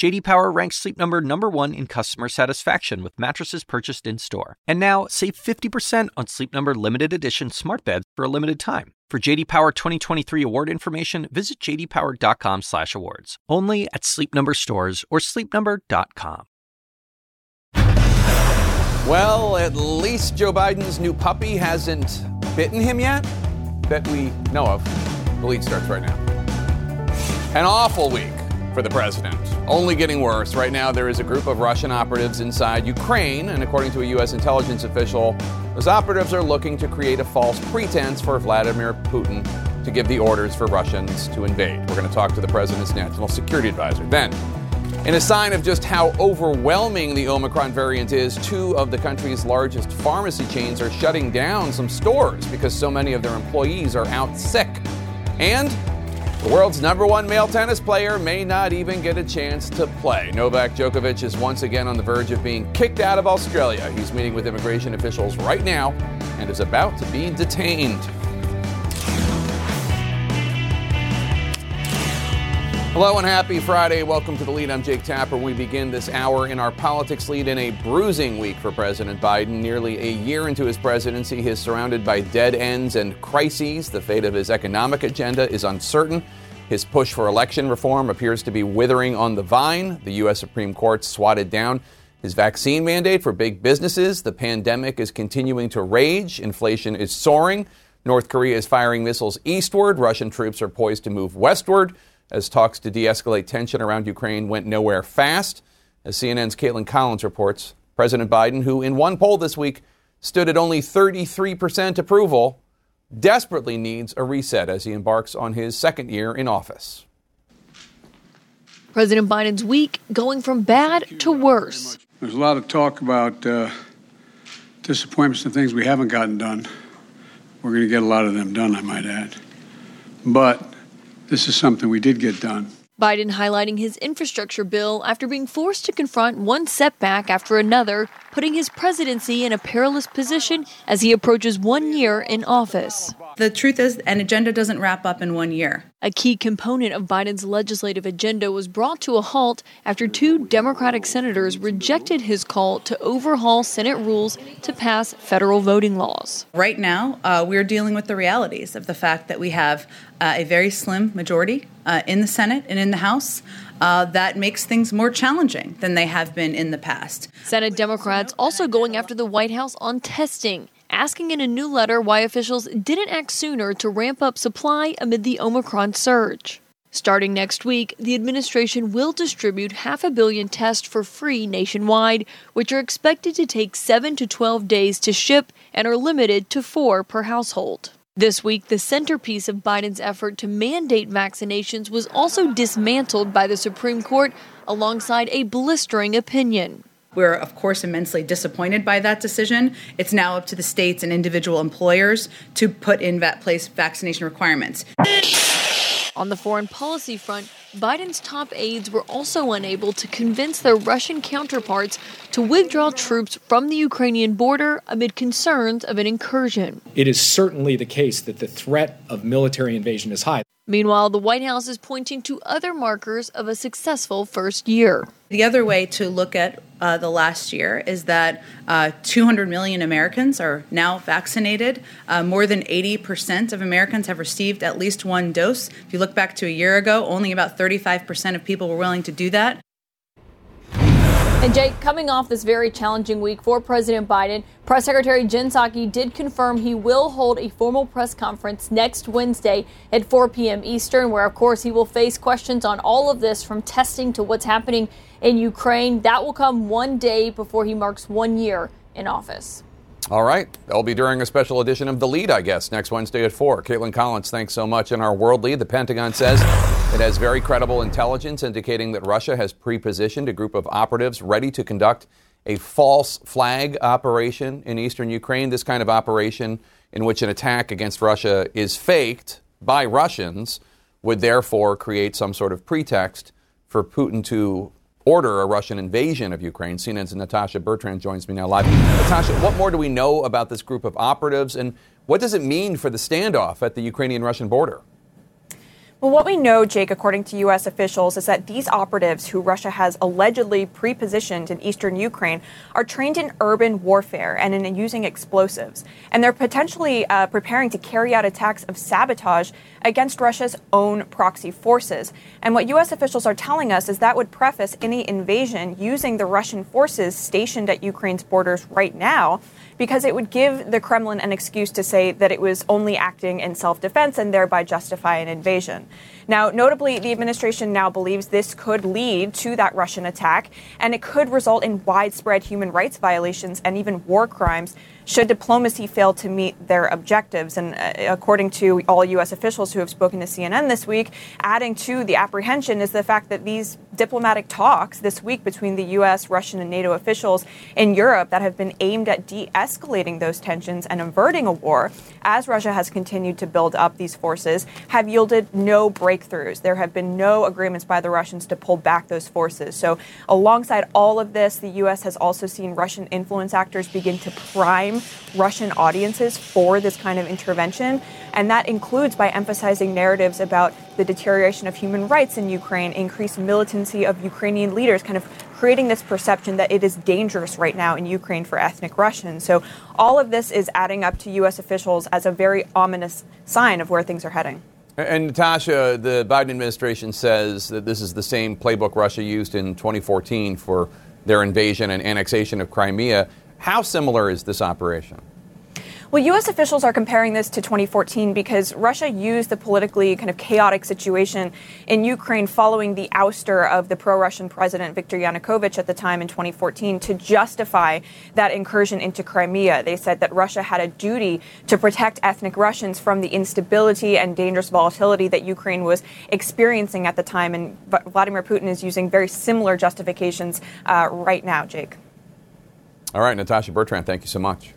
JD Power ranks Sleep Number number 1 in customer satisfaction with mattresses purchased in-store. And now, save 50% on Sleep Number limited edition smart beds for a limited time. For JD Power 2023 award information, visit jdpower.com/awards. Only at Sleep Number stores or sleepnumber.com. Well, at least Joe Biden's new puppy hasn't bitten him yet that we know of. The lead starts right now. An awful week for the president. Only getting worse. Right now, there is a group of Russian operatives inside Ukraine, and according to a U.S. intelligence official, those operatives are looking to create a false pretense for Vladimir Putin to give the orders for Russians to invade. We're going to talk to the president's national security advisor. Then, in a sign of just how overwhelming the Omicron variant is, two of the country's largest pharmacy chains are shutting down some stores because so many of their employees are out sick. And the world's number one male tennis player may not even get a chance to play. Novak Djokovic is once again on the verge of being kicked out of Australia. He's meeting with immigration officials right now and is about to be detained. Hello and happy Friday. Welcome to the lead. I'm Jake Tapper. We begin this hour in our politics lead in a bruising week for President Biden. Nearly a year into his presidency, he is surrounded by dead ends and crises. The fate of his economic agenda is uncertain. His push for election reform appears to be withering on the vine. The U.S. Supreme Court swatted down his vaccine mandate for big businesses. The pandemic is continuing to rage. Inflation is soaring. North Korea is firing missiles eastward. Russian troops are poised to move westward as talks to de escalate tension around Ukraine went nowhere fast. As CNN's Kaitlan Collins reports, President Biden, who in one poll this week stood at only 33% approval, desperately needs a reset as he embarks on his second year in office. President Biden's week going from bad to worse. There's a lot of talk about uh, disappointments and things we haven't gotten done. We're going to get a lot of them done, I might add. But this is something we did get done. Biden highlighting his infrastructure bill after being forced to confront one setback after another, putting his presidency in a perilous position as he approaches one year in office. The truth is, an agenda doesn't wrap up in one year. A key component of Biden's legislative agenda was brought to a halt after two Democratic senators rejected his call to overhaul Senate rules to pass federal voting laws. Right now, uh, we're dealing with the realities of the fact that we have uh, a very slim majority uh, in the Senate and in the House. Uh, that makes things more challenging than they have been in the past. Senate Democrats also going after the White House on testing asking in a new letter why officials didn't act sooner to ramp up supply amid the Omicron surge. Starting next week, the administration will distribute half a billion tests for free nationwide, which are expected to take 7 to 12 days to ship and are limited to 4 per household. This week, the centerpiece of Biden's effort to mandate vaccinations was also dismantled by the Supreme Court alongside a blistering opinion. We're, of course, immensely disappointed by that decision. It's now up to the states and individual employers to put in that place vaccination requirements. On the foreign policy front, Biden's top aides were also unable to convince their Russian counterparts to withdraw troops from the Ukrainian border amid concerns of an incursion. It is certainly the case that the threat of military invasion is high. Meanwhile, the White House is pointing to other markers of a successful first year. The other way to look at uh, the last year is that uh, 200 million Americans are now vaccinated. Uh, more than 80% of Americans have received at least one dose. If you look back to a year ago, only about 35% of people were willing to do that. And Jake, coming off this very challenging week for President Biden, Press Secretary Jen Psaki did confirm he will hold a formal press conference next Wednesday at 4 p.m. Eastern, where, of course, he will face questions on all of this from testing to what's happening in Ukraine. That will come one day before he marks one year in office. All right. That'll be during a special edition of The Lead, I guess, next Wednesday at 4. Kaitlan Collins, thanks so much. In our world lead, the Pentagon says it has very credible intelligence indicating that Russia has pre-positioned a group of operatives ready to conduct a false flag operation in eastern Ukraine. This kind of operation, in which an attack against Russia is faked by Russians, would therefore create some sort of pretext for Putin to order a Russian invasion of Ukraine. CNN's Natasha Bertrand joins me now live. Natasha, what more do we know about this group of operatives, and what does it mean for the standoff at the Ukrainian Russian border? Well, what we know, Jake, according to U.S. officials, is that these operatives, who Russia has allegedly pre-positioned in eastern Ukraine, are trained in urban warfare and in using explosives. And they're potentially uh, preparing to carry out attacks of sabotage against Russia's own proxy forces. And what U.S. officials are telling us is that would preface any invasion using the Russian forces stationed at Ukraine's borders right now because it would give the Kremlin an excuse to say that it was only acting in self defense and thereby justify an invasion. Now, notably, the administration now believes this could lead to that Russian attack, and it could result in widespread human rights violations and even war crimes should diplomacy fail to meet their objectives. And uh, according to all U.S. officials who have spoken to CNN this week, adding to the apprehension is the fact that these diplomatic talks this week between the U.S., Russian, and NATO officials in Europe that have been aimed at de escalating those tensions and averting a war, as Russia has continued to build up these forces, have yielded no breakthroughs. There have been no agreements by the Russians to pull back those forces. So, alongside all of this, the U.S. has also seen Russian influence actors begin to prime Russian audiences for this kind of intervention. And that includes by emphasizing narratives about the deterioration of human rights in Ukraine, increased militancy of Ukrainian leaders, kind of creating this perception that it is dangerous right now in Ukraine for ethnic Russians. So all of this is adding up to U.S. officials as a very ominous sign of where things are heading. And Natasha, the Biden administration says that this is the same playbook Russia used in 2014 for their invasion and annexation of Crimea. How similar is this operation? Well, U.S. officials are comparing this to 2014 because Russia used the politically kind of chaotic situation in Ukraine following the ouster of the pro Russian president Viktor Yanukovych at the time in 2014 to justify that incursion into Crimea. They said that Russia had a duty to protect ethnic Russians from the instability and dangerous volatility that Ukraine was experiencing at the time. And Vladimir Putin is using very similar justifications uh, right now, Jake. All right, Natasha Bertrand, thank you so much.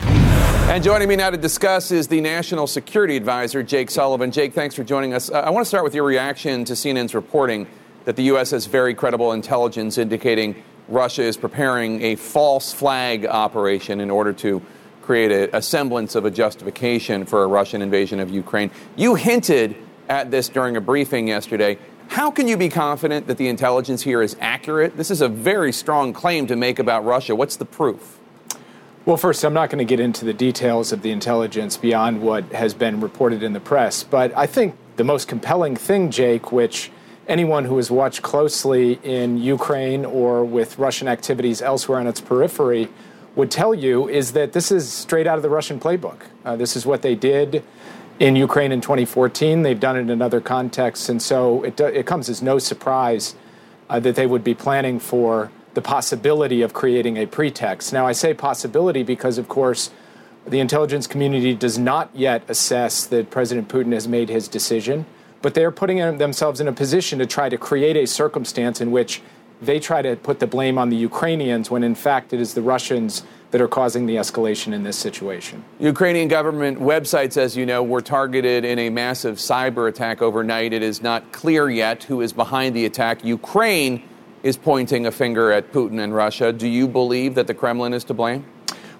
And joining me now to discuss is the National Security Advisor, Jake Sullivan. Jake, thanks for joining us. Uh, I want to start with your reaction to CNN's reporting that the U.S. has very credible intelligence indicating Russia is preparing a false flag operation in order to create a, a semblance of a justification for a Russian invasion of Ukraine. You hinted at this during a briefing yesterday. How can you be confident that the intelligence here is accurate? This is a very strong claim to make about Russia. What's the proof? Well, first, I'm not going to get into the details of the intelligence beyond what has been reported in the press, but I think the most compelling thing, Jake, which anyone who has watched closely in Ukraine or with Russian activities elsewhere on its periphery would tell you is that this is straight out of the Russian playbook. Uh, this is what they did in Ukraine in 2014. They've done it in other contexts, and so it, it comes as no surprise uh, that they would be planning for the possibility of creating a pretext. Now, I say possibility because, of course, the intelligence community does not yet assess that President Putin has made his decision, but they're putting themselves in a position to try to create a circumstance in which they try to put the blame on the Ukrainians when, in fact, it is the Russians that are causing the escalation in this situation. Ukrainian government websites, as you know, were targeted in a massive cyber attack overnight. It is not clear yet who is behind the attack. Ukraine is pointing a finger at Putin and Russia. Do you believe that the Kremlin is to blame?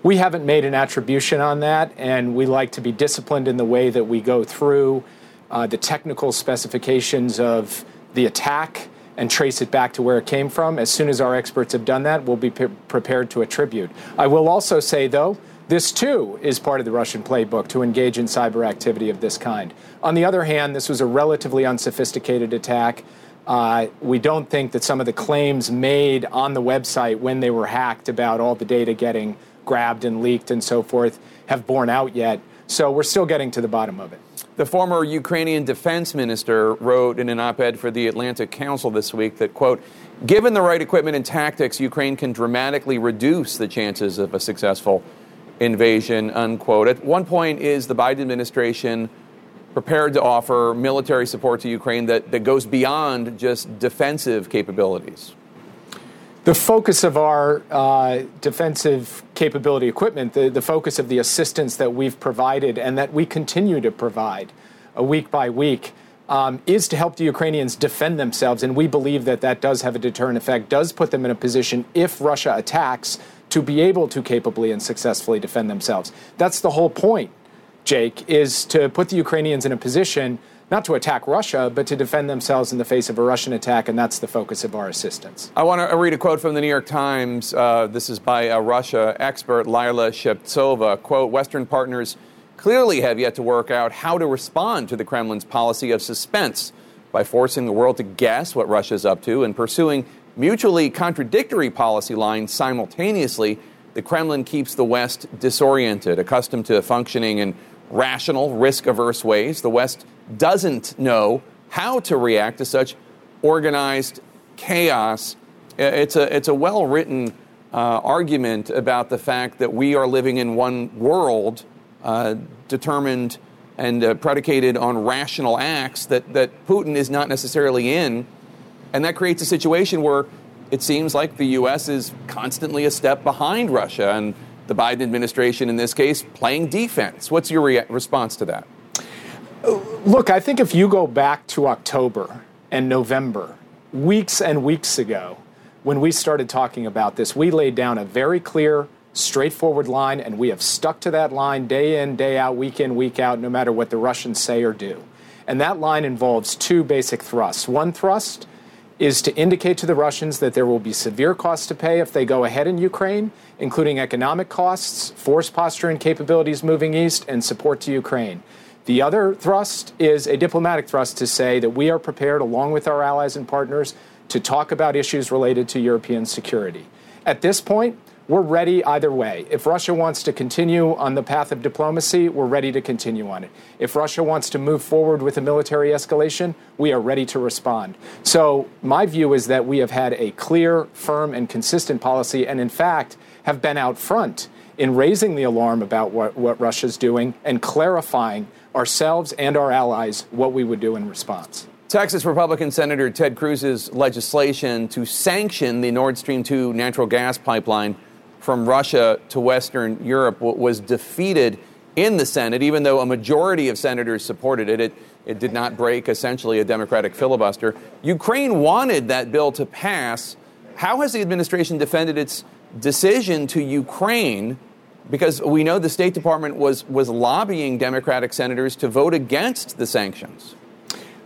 We haven't made an attribution on that, and we like to be disciplined in the way that we go through uh, the technical specifications of the attack and trace it back to where it came from. As soon as our experts have done that, we'll be pre- prepared to attribute. I will also say, though, this too is part of the Russian playbook to engage in cyber activity of this kind. On the other hand, this was a relatively unsophisticated attack. Uh, we don't think that some of the claims made on the website when they were hacked about all the data getting grabbed and leaked and so forth have borne out yet. So we're still getting to the bottom of it. The former Ukrainian defense minister wrote in an op ed for the Atlantic Council this week that, quote, given the right equipment and tactics, Ukraine can dramatically reduce the chances of a successful invasion, unquote. At one point, is the Biden administration prepared to offer military support to Ukraine that, that goes beyond just defensive capabilities? The focus of our uh, defensive capability equipment, the, the focus of the assistance that we've provided and that we continue to provide uh, week by week, um, is to help the Ukrainians defend themselves. And we believe that that does have a deterrent effect, does put them in a position, if Russia attacks, to be able to capably and successfully defend themselves. That's the whole point, Jake, is to put the Ukrainians in a position not to attack Russia, but to defend themselves in the face of a Russian attack, and that's the focus of our assistance. I want to read a quote from the New York Times. Uh, this is by a Russia expert, Lilia Shevtsova. Quote, Western partners clearly have yet to work out how to respond to the Kremlin's policy of suspense by forcing the world to guess what Russia is up to and pursuing mutually contradictory policy lines simultaneously. The Kremlin keeps the West disoriented, accustomed to functioning in rational, risk averse ways. The West doesn't know how to react to such organized chaos. It's a, it's a well written uh, argument about the fact that we are living in one world uh, determined and uh, predicated on rational acts that, that Putin is not necessarily in. And that creates a situation where it seems like the U.S. is constantly a step behind Russia and the Biden administration, in this case, playing defense. What's your rea- response to that? Look, I think if you go back to October and November, weeks and weeks ago, when we started talking about this, we laid down a very clear straightforward line, and we have stuck to that line day in, day out, week in, week out, no matter what the Russians say or do. And that line involves two basic thrusts. One thrust is to indicate to the Russians that there will be severe costs to pay if they go ahead in Ukraine, including economic costs, force posture and capabilities moving east, and support to Ukraine. The other thrust is a diplomatic thrust to say that we are prepared, along with our allies and partners, to talk about issues related to European security. At this point, we're ready either way. If Russia wants to continue on the path of diplomacy, we're ready to continue on it. If Russia wants to move forward with a military escalation, we are ready to respond. So, my view is that we have had a clear, firm, and consistent policy, and in fact, have been out front in raising the alarm about what, what Russia's doing and clarifying ourselves and our allies what we would do in response. Texas Republican Senator Ted Cruz's legislation to sanction the Nord Stream 2 natural gas pipeline from Russia to Western Europe was defeated in the Senate, even though a majority of senators supported it. It, it did not break essentially a Democratic filibuster. Ukraine wanted that bill to pass. How has the administration defended its decision to Ukraine? Because we know the State Department was, was lobbying Democratic senators to vote against the sanctions.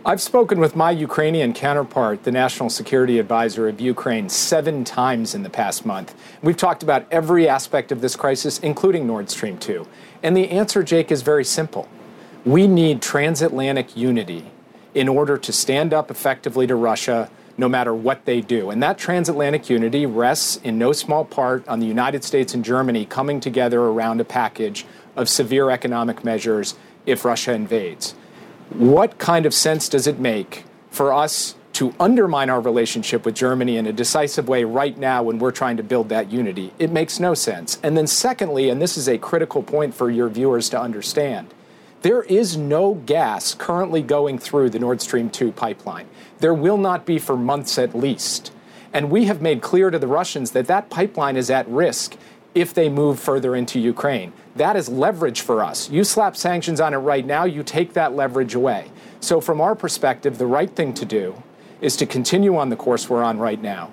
I've spoken with my Ukrainian counterpart, the National Security Advisor of Ukraine, seven times in the past month. We've talked about every aspect of this crisis, including Nord Stream 2. And the answer, Jake, is very simple. We need transatlantic unity in order to stand up effectively to Russia no matter what they do. And that transatlantic unity rests in no small part on the United States and Germany coming together around a package of severe economic measures if Russia invades what kind of sense does it make for us to undermine our relationship with Germany in a decisive way right now when we're trying to build that unity? It makes no sense. And then, secondly, and this is a critical point for your viewers to understand, there is no gas currently going through the Nord Stream 2 pipeline. There will not be for months at least. And we have made clear to the Russians that that pipeline is at risk if they move further into Ukraine. That is leverage for us. You slap sanctions on it right now, you take that leverage away. So, from our perspective, the right thing to do is to continue on the course we're on right now.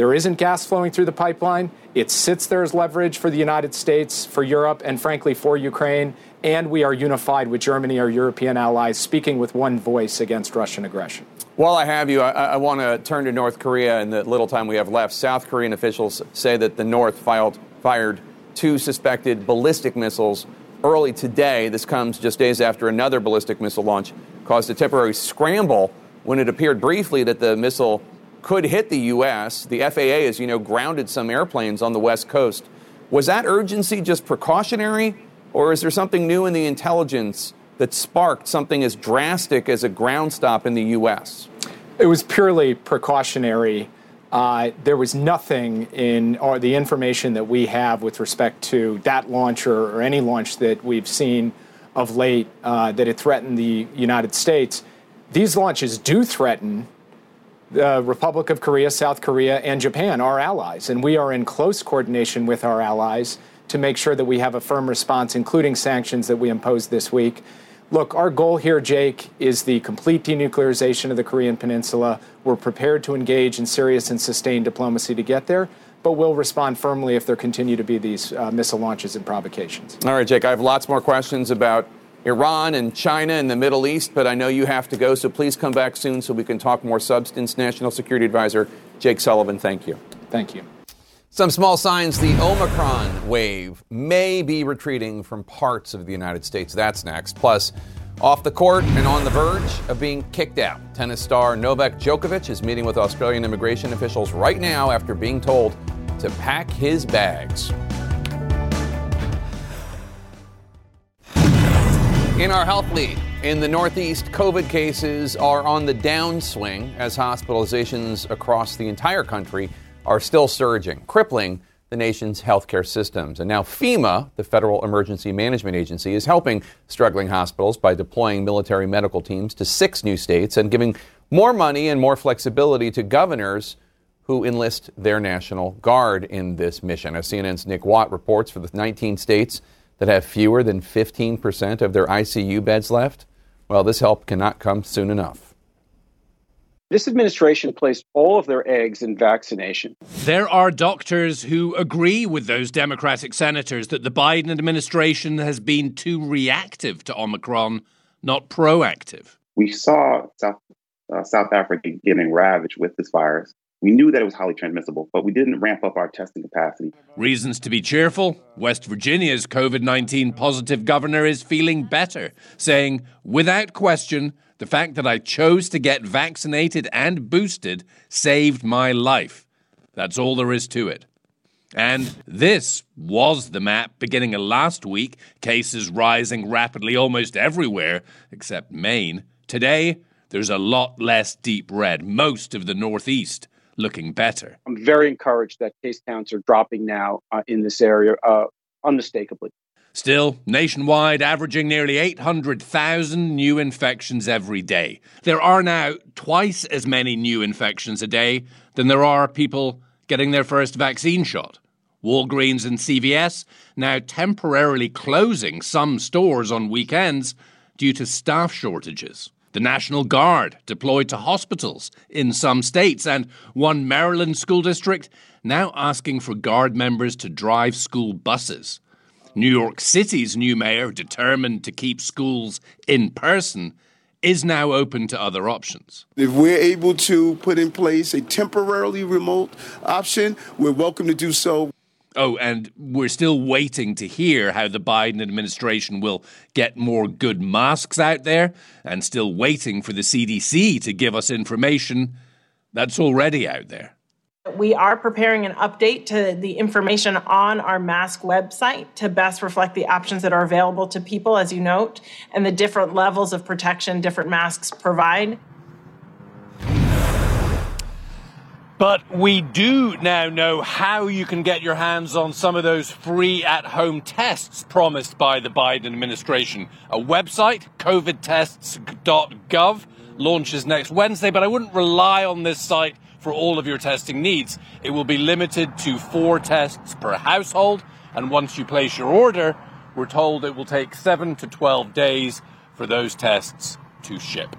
There isn't gas flowing through the pipeline. It sits there as leverage for the United States, for Europe, and frankly for Ukraine. And we are unified with Germany, our European allies, speaking with one voice against Russian aggression. While I have you, I, I want to turn to North Korea in the little time we have left. South Korean officials say that the North filed fired two suspected ballistic missiles early today. This comes just days after another ballistic missile launch caused a temporary scramble when it appeared briefly that the missile could hit the U.S. The FAA, as you know, grounded some airplanes on the West Coast. Was that urgency just precautionary, or is there something new in the intelligence that sparked something as drastic as a ground stop in the U.S.? It was purely precautionary. Uh, there was nothing in or the information that we have with respect to that launcher or, any launch that we've seen of late uh, that it threatened the United States. These launches do threaten the Republic of Korea, South Korea, and Japan, our allies. And we are in close coordination with our allies to make sure that we have a firm response, including sanctions that we imposed this week. Look, our goal here, Jake, is the complete denuclearization of the Korean Peninsula. We're prepared to engage in serious and sustained diplomacy to get there, but we'll respond firmly if there continue to be these uh, missile launches and provocations. All right, Jake, I have lots more questions about Iran and China and the Middle East, but I know you have to go, so please come back soon so we can talk more substance. National Security Advisor Jake Sullivan, thank you. Thank you. Some small signs the Omicron wave may be retreating from parts of the United States. That's next. Plus, off the court and on the verge of being kicked out. Tennis star Novak Djokovic is meeting with Australian immigration officials right now after being told to pack his bags. In our health lead, in the Northeast, COVID cases are on the downswing as hospitalizations across the entire country are still surging, crippling the nation's healthcare systems. And now FEMA, the Federal Emergency Management Agency, is helping struggling hospitals by deploying military medical teams to six new states and giving more money and more flexibility to governors who enlist their National Guard in this mission. As CNN's Nick Watt reports, for the 19 states that have fewer than 15% of their ICU beds left, well, this help cannot come soon enough. This administration placed all of their eggs in vaccination. There are doctors who agree with those Democratic senators that the Biden administration has been too reactive to Omicron, not proactive. We saw South, uh, South Africa getting ravaged with this virus. We knew that it was highly transmissible, but we didn't ramp up our testing capacity. Reasons to be cheerful. West Virginia's COVID 19 positive governor is feeling better, saying, without question, the fact that I chose to get vaccinated and boosted saved my life. That's all there is to it. And this was the map beginning of last week, cases rising rapidly almost everywhere except Maine. Today, there's a lot less deep red, most of the Northeast looking better. I'm very encouraged that case counts are dropping now uh, in this area, uh, unmistakably. Still, nationwide, averaging nearly 800,000 new infections every day. There are now twice as many new infections a day than there are people getting their first vaccine shot. Walgreens and CVS now temporarily closing some stores on weekends due to staff shortages. The National Guard deployed to hospitals in some states, and one Maryland school district now asking for Guard members to drive school buses. New York City's new mayor, determined to keep schools in person, is now open to other options. If we're able to put in place a temporarily remote option, we're welcome to do so. Oh, and we're still waiting to hear how the Biden administration will get more good masks out there, and still waiting for the CDC to give us information that's already out there. We are preparing an update to the information on our mask website to best reflect the options that are available to people, as you note, and the different levels of protection different masks provide. But we do now know how you can get your hands on some of those free at home tests promised by the Biden administration. A website, covidtests.gov, launches next Wednesday, but I wouldn't rely on this site for all of your testing needs. It will be limited to four tests per household, and once you place your order, we're told it will take 7 to 12 days for those tests to ship.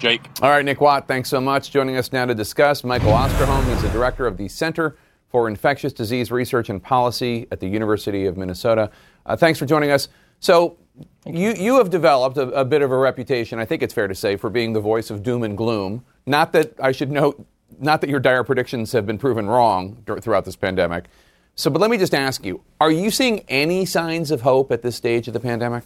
Jake. All right, Nick Watt, thanks so much. Joining us now to discuss, Michael Osterholm. He's the director of the Center for Infectious Disease Research and Policy at the University of Minnesota. Uh, thanks for joining us. So, you, you have developed a, a, bit of a reputation, I think it's fair to say, for being the voice of doom and gloom. Not that I should note not that your dire predictions have been proven wrong throughout this pandemic. So, but let me just ask you are you seeing any signs of hope at this stage of the pandemic?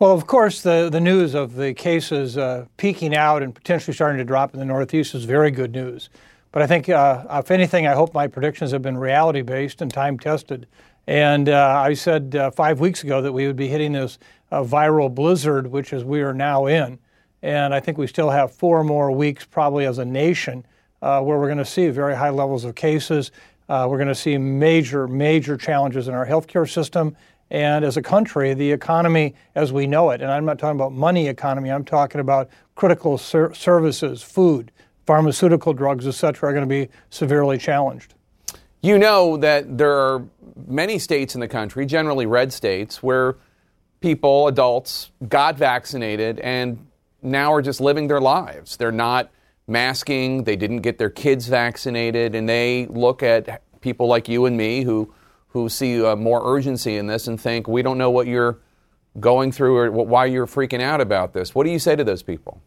Well, of course, the, the news of the cases uh, peaking out and potentially starting to drop in the Northeast is very good news. But I think, uh, if anything, I hope my predictions have been reality based and time tested. And uh, I said uh, five weeks ago that we would be hitting this uh, viral blizzard, which is we are now in. And I think we still have four more weeks, probably as a nation, uh, where we're going to see very high levels of cases. We're going to see major, major challenges in our healthcare system. And as a country, the economy as we know it, and I'm not talking about money economy, I'm talking about critical ser- services, food, pharmaceutical drugs, et cetera, are going to be severely challenged. You know that there are many states in the country, generally red states, where people, adults, got vaccinated and now are just living their lives. They're not masking, they didn't get their kids vaccinated, and they look at people like you and me who, who see uh, more urgency in this and think, we don't know what you're going through or why you're freaking out about this. What do you say to those people?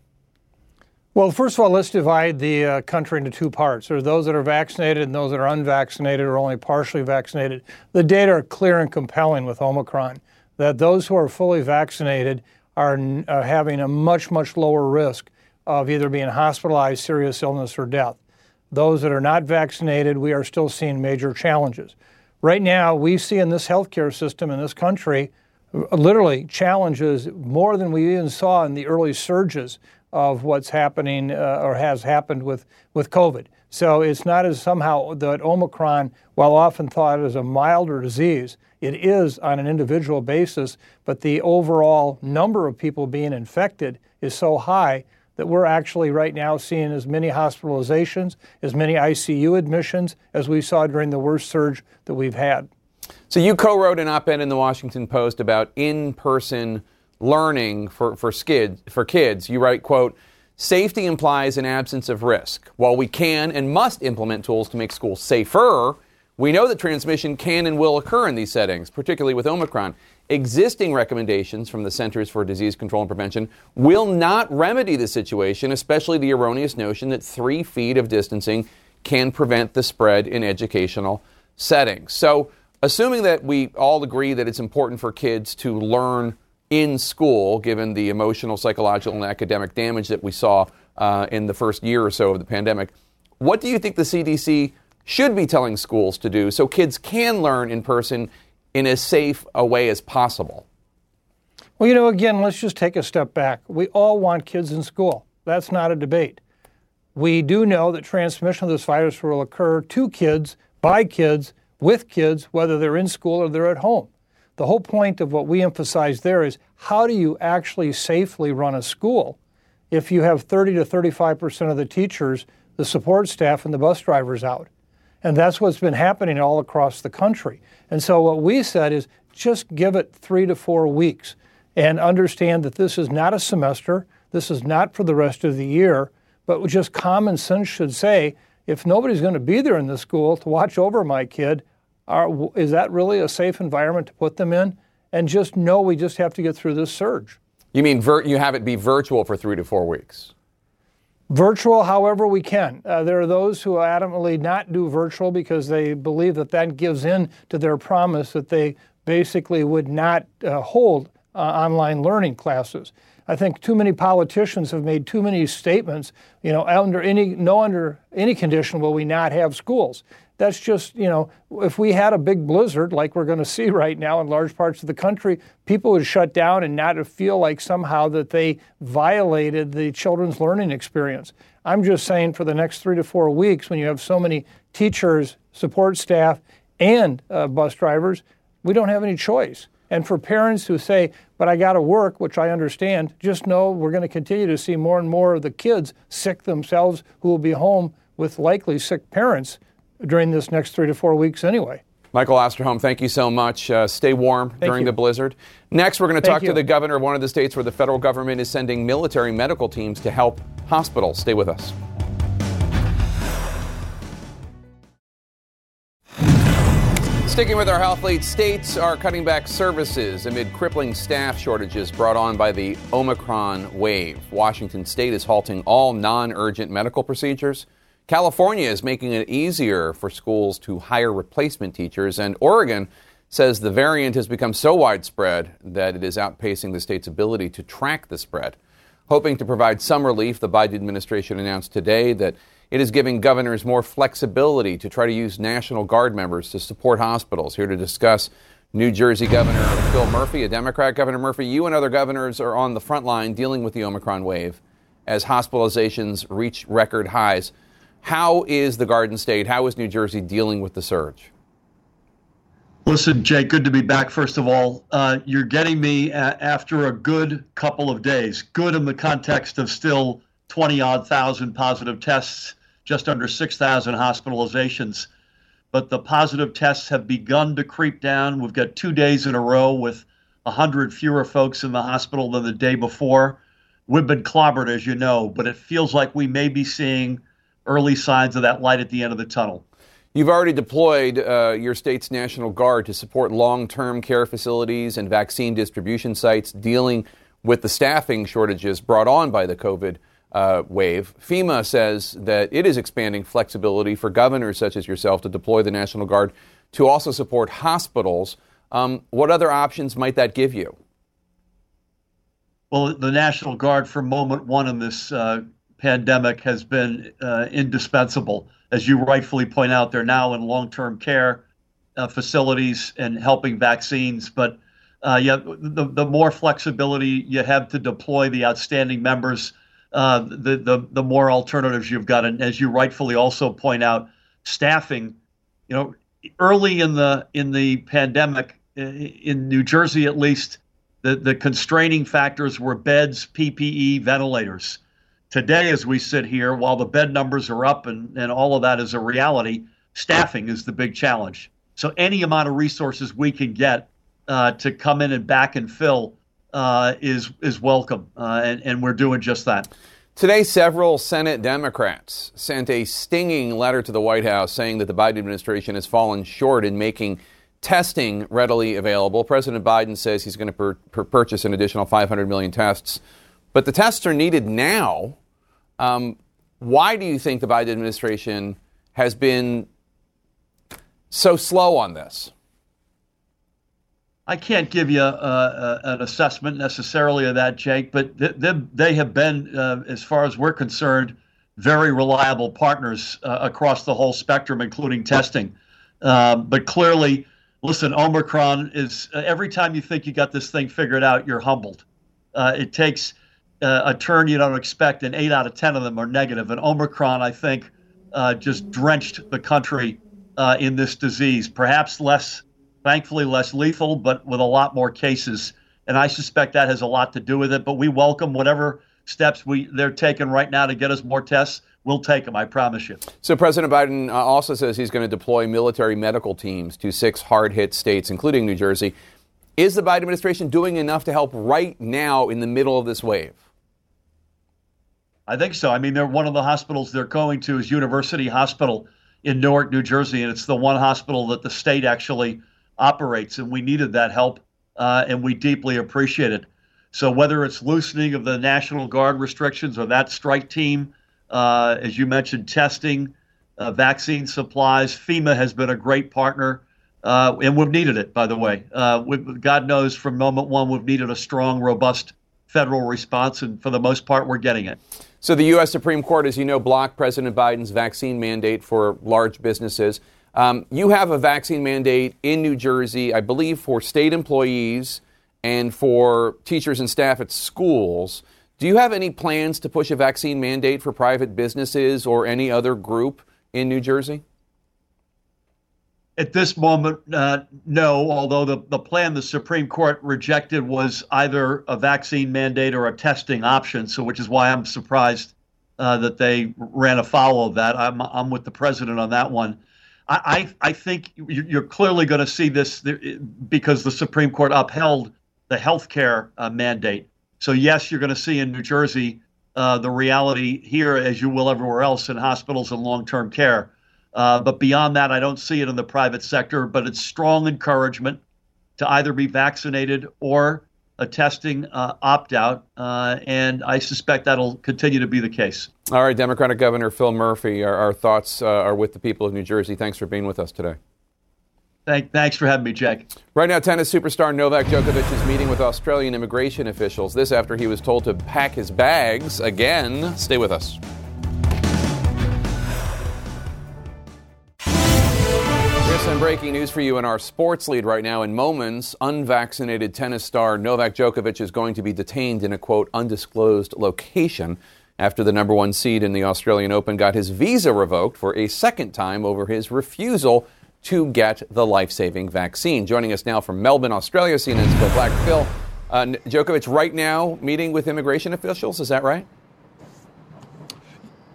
Well, first of all, let's divide the uh, country into two parts. There are those that are vaccinated and those that are unvaccinated or only partially vaccinated. The data are clear and compelling with Omicron that those who are fully vaccinated are uh, having a much, much lower risk of either being hospitalized, serious illness, or death. Those that are not vaccinated, we are still seeing major challenges. Right now, we see in this healthcare system in this country literally challenges more than we even saw in the early surges of what's happening uh, or has happened with, with COVID. So it's not as somehow that Omicron, while often thought as a milder disease, it is on an individual basis, but the overall number of people being infected is so high that we're actually right now seeing as many hospitalizations, as many ICU admissions as we saw during the worst surge that we've had. So you co-wrote an op-ed in the Washington Post about in-person learning for, for, skid, for kids. You write, quote, safety implies an absence of risk. While we can and must implement tools to make schools safer, we know that transmission can and will occur in these settings, particularly with Omicron. Existing recommendations from the Centers for Disease Control and Prevention will not remedy the situation, especially the erroneous notion that three feet of distancing can prevent the spread in educational settings. So, assuming that we all agree that it's important for kids to learn in school, given the emotional, psychological, and academic damage that we saw uh, in the first year or so of the pandemic. What do you think the CDC should be telling schools to do so kids can learn in person in as safe a way as possible? Well, you know, again, let's just take a step back. We all want kids in school. That's not a debate. We do know that transmission of this virus will occur to kids, by kids, with kids, whether they're in school or they're at home. The whole point of what we emphasize there is how do you actually safely run a school if you have 30 to 35 percent of the teachers, the support staff, and the bus drivers out? And that's what's been happening all across the country. And so what we said is just give it three to four weeks and understand that this is not a semester, this is not for the rest of the year, but just common sense should say if nobody's going to be there in the school to watch over my kid, are, is that really a safe environment to put them in? And just know we just have to get through this surge. You mean vir- you have it be virtual for three to four weeks? Virtual, however, we can. Uh, there are those who adamantly not do virtual because they believe that that gives in to their promise that they basically would not uh, hold uh, online learning classes. I think too many politicians have made too many statements. You know, under any no under any condition will we not have schools. That's just, you know, if we had a big blizzard like we're going to see right now in large parts of the country, people would shut down and not feel like somehow that they violated the children's learning experience. I'm just saying for the next three to four weeks, when you have so many teachers, support staff, and uh, bus drivers, we don't have any choice. And for parents who say, but I got to work, which I understand, just know we're going to continue to see more and more of the kids sick themselves who will be home with likely sick parents during this next three to four weeks anyway. Michael Osterholm, thank you so much. Uh, stay warm thank during you. the blizzard. Next, we're going to talk you. to the governor of one of the states where the federal government is sending military medical teams to help hospitals. Stay with us. Sticking with our health lead, states are cutting back services amid crippling staff shortages brought on by the Omicron wave. Washington state is halting all non urgent medical procedures. California is making it easier for schools to hire replacement teachers, and Oregon says the variant has become so widespread that it is outpacing the state's ability to track the spread. Hoping to provide some relief, the Biden administration announced today that it is giving governors more flexibility to try to use National Guard members to support hospitals. Here to discuss New Jersey Governor Phil Murphy, a Democrat. Governor Murphy, you and other governors are on the front line dealing with the Omicron wave as hospitalizations reach record highs. How is the Garden State, how is New Jersey dealing with the surge? Listen, Jay, good to be back. First of all, uh, you're getting me a- after a good couple of days. Good in the context of still 20 odd thousand positive tests, just under 6,000 hospitalizations. But the positive tests have begun to creep down. We've got two days in a row with 100 fewer folks in the hospital than the day before. We've been clobbered, as you know, but it feels like we may be seeing early signs of that light at the end of the tunnel. You've already deployed uh, your state's National Guard to support long term care facilities and vaccine distribution sites dealing with the staffing shortages brought on by the COVID uh, wave. FEMA says that it is expanding flexibility for governors such as yourself to deploy the National Guard to also support hospitals. Um, what other options might that give you? Well, the National Guard from moment one in this uh, pandemic has been uh, indispensable. As you rightfully point out, they're now in long term care uh, facilities and helping vaccines. But uh, yeah, the, the more flexibility you have to deploy the outstanding members, uh, the, the, the more alternatives you've got. And as you rightfully also point out, staffing, you know, early in the in the pandemic in New Jersey at least the the constraining factors were beds, PPE, ventilators. Today as we sit here while the bed numbers are up and and all of that is a reality, staffing is the big challenge. So any amount of resources we can get uh, to come in and back and fill uh, is is welcome, uh, and, and we're doing just that. Today, several Senate Democrats sent a stinging letter to the White House saying that the Biden administration has fallen short in making testing readily available. President Biden says he's going to per- per- purchase an additional 500 million tests, but the tests are needed now. Um, why do you think the Biden administration has been so slow on this? I can't give you a, a, an assessment necessarily of that, Jake, but they, they have been, uh, as far as we're concerned, very reliable partners uh, across the whole spectrum, including testing. Um, but clearly, listen, Omicron is uh, every time you think you got this thing figured out, you're humbled. Uh, it takes uh, a turn you don't expect, and eight out of 10 of them are negative. And Omicron, I think, uh, just drenched the country in this disease, perhaps less thankfully less lethal, but with a lot more cases. And I suspect that has a lot to do with it. But we welcome whatever steps we they're taking right now to get us more tests. We'll take them, I promise you. So President Biden uh, also says he's going to deploy military medical teams to six hard-hit states, including New Jersey. Is the Biden administration doing enough to help right now in the middle of this wave? I think so. I mean, they're one of the hospitals they're going to is University Hospital in Newark, New Jersey, and it's the one hospital that the state actually operates, and we needed that help, uh, and we deeply appreciate it. So whether it's loosening of the National Guard restrictions or that strike team, uh, as you mentioned, testing, uh, vaccine supplies, FEMA has been a great partner, uh, and we've needed it. By the way, uh, God knows from moment one we've needed a strong, robust federal response, and for the most part, we're getting it. So the U.S. Supreme Court, as you know, blocked President Biden's vaccine mandate for large businesses. Um, you have a vaccine mandate in New Jersey, I believe, for state employees and for teachers and staff at schools. Do you have any plans to push a vaccine mandate for private businesses or any other group in New Jersey? At this moment, uh, no, although the, the plan the Supreme Court rejected was either a vaccine mandate or a testing option, so which is why I'm surprised uh, that they ran afoul of that. I'm, I'm with the president on that one. I, I think you're clearly going to see this because the Supreme Court upheld the health care uh, mandate. So, yes, you're going to see in New Jersey uh, the reality here, as you will everywhere else in hospitals and long term care. Uh, but beyond that, I don't see it in the private sector, but it's strong encouragement to either be vaccinated or a testing uh, opt out, uh, and I suspect that'll continue to be the case. All right, Democratic Governor Phil Murphy, our, our thoughts uh, are with the people of New Jersey. Thanks for being with us today. Thank, thanks for having me, Jack. Right now, tennis superstar Novak Djokovic is meeting with Australian immigration officials. This after he was told to pack his bags again. Stay with us. Some breaking news for you in our sports lead right now. In moments, unvaccinated tennis star Novak Djokovic is going to be detained in a quote undisclosed location after the number one seed in the Australian Open got his visa revoked for a second time over his refusal to get the life saving vaccine. Joining us now from Melbourne, Australia, CNN's Phil Black. Phil, uh, Djokovic right now meeting with immigration officials, is that right?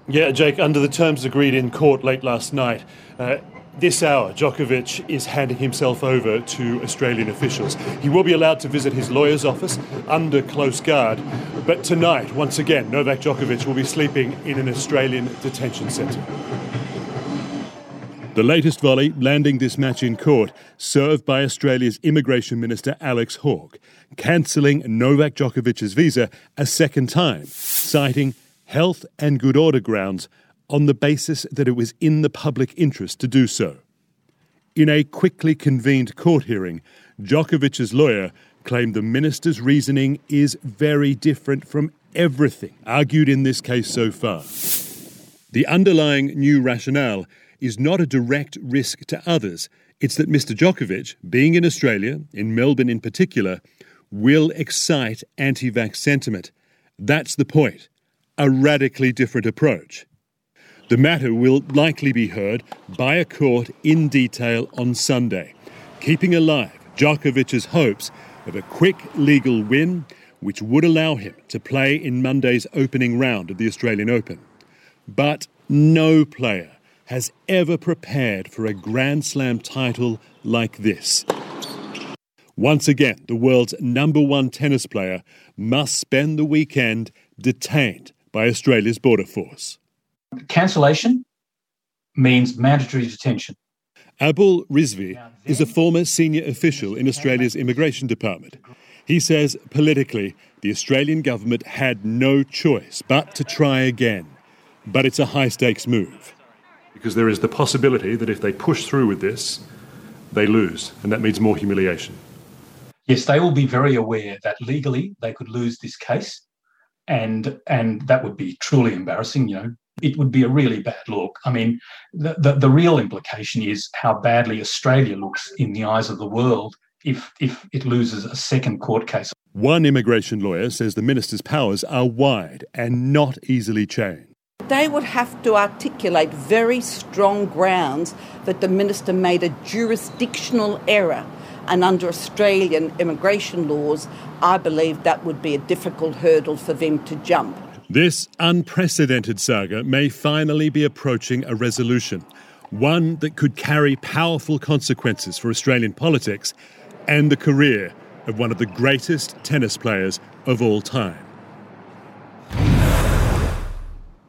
Yeah, Jake, under the terms agreed in court late last night. Uh, this hour, Djokovic is handing himself over to Australian officials. He will be allowed to visit his lawyer's office under close guard, but tonight, once again, Novak Djokovic will be sleeping in an Australian detention centre. The latest volley landing this match in court, served by Australia's Immigration Minister Alex Hawke, cancelling Novak Djokovic's visa a second time, citing health and good order grounds on the basis that it was in the public interest to do so. In a quickly convened court hearing, Djokovic's lawyer claimed the minister's reasoning is very different from everything argued in this case so far. The underlying new rationale is not a direct risk to others. It's that Mr. Djokovic, being in Australia, in Melbourne in particular, will excite anti vax sentiment. That's the point. A radically different approach. The matter will likely be heard by a court in detail on Sunday, keeping alive Djokovic's hopes of a quick legal win, which would allow him to play in Monday's opening round of the Australian Open. But no player has ever prepared for a Grand Slam title like this. Once again, the world's number one tennis player must spend the weekend detained by Australia's border force. Cancellation means mandatory detention. Abul Rizvi is a former senior official in Australia's immigration department. He says politically, the Australian government had no choice but to try again. But it's a high stakes move. Because there is the possibility that if they push through with this, they lose, and that means more humiliation. Yes, they will be very aware that legally they could lose this case, and and that would be truly embarrassing. You know, it would be a really bad look. I mean, the, the, the, real implication is how badly Australia looks in the eyes of the world if, if it loses a second court case. One immigration lawyer says the minister's powers are wide and not easily changed. They would have to articulate very strong grounds that the minister made a jurisdictional error. And under Australian immigration laws, I believe that would be a difficult hurdle for them to jump. This unprecedented saga may finally be approaching a resolution, one that could carry powerful consequences for Australian politics and the career of one of the greatest tennis players of all time.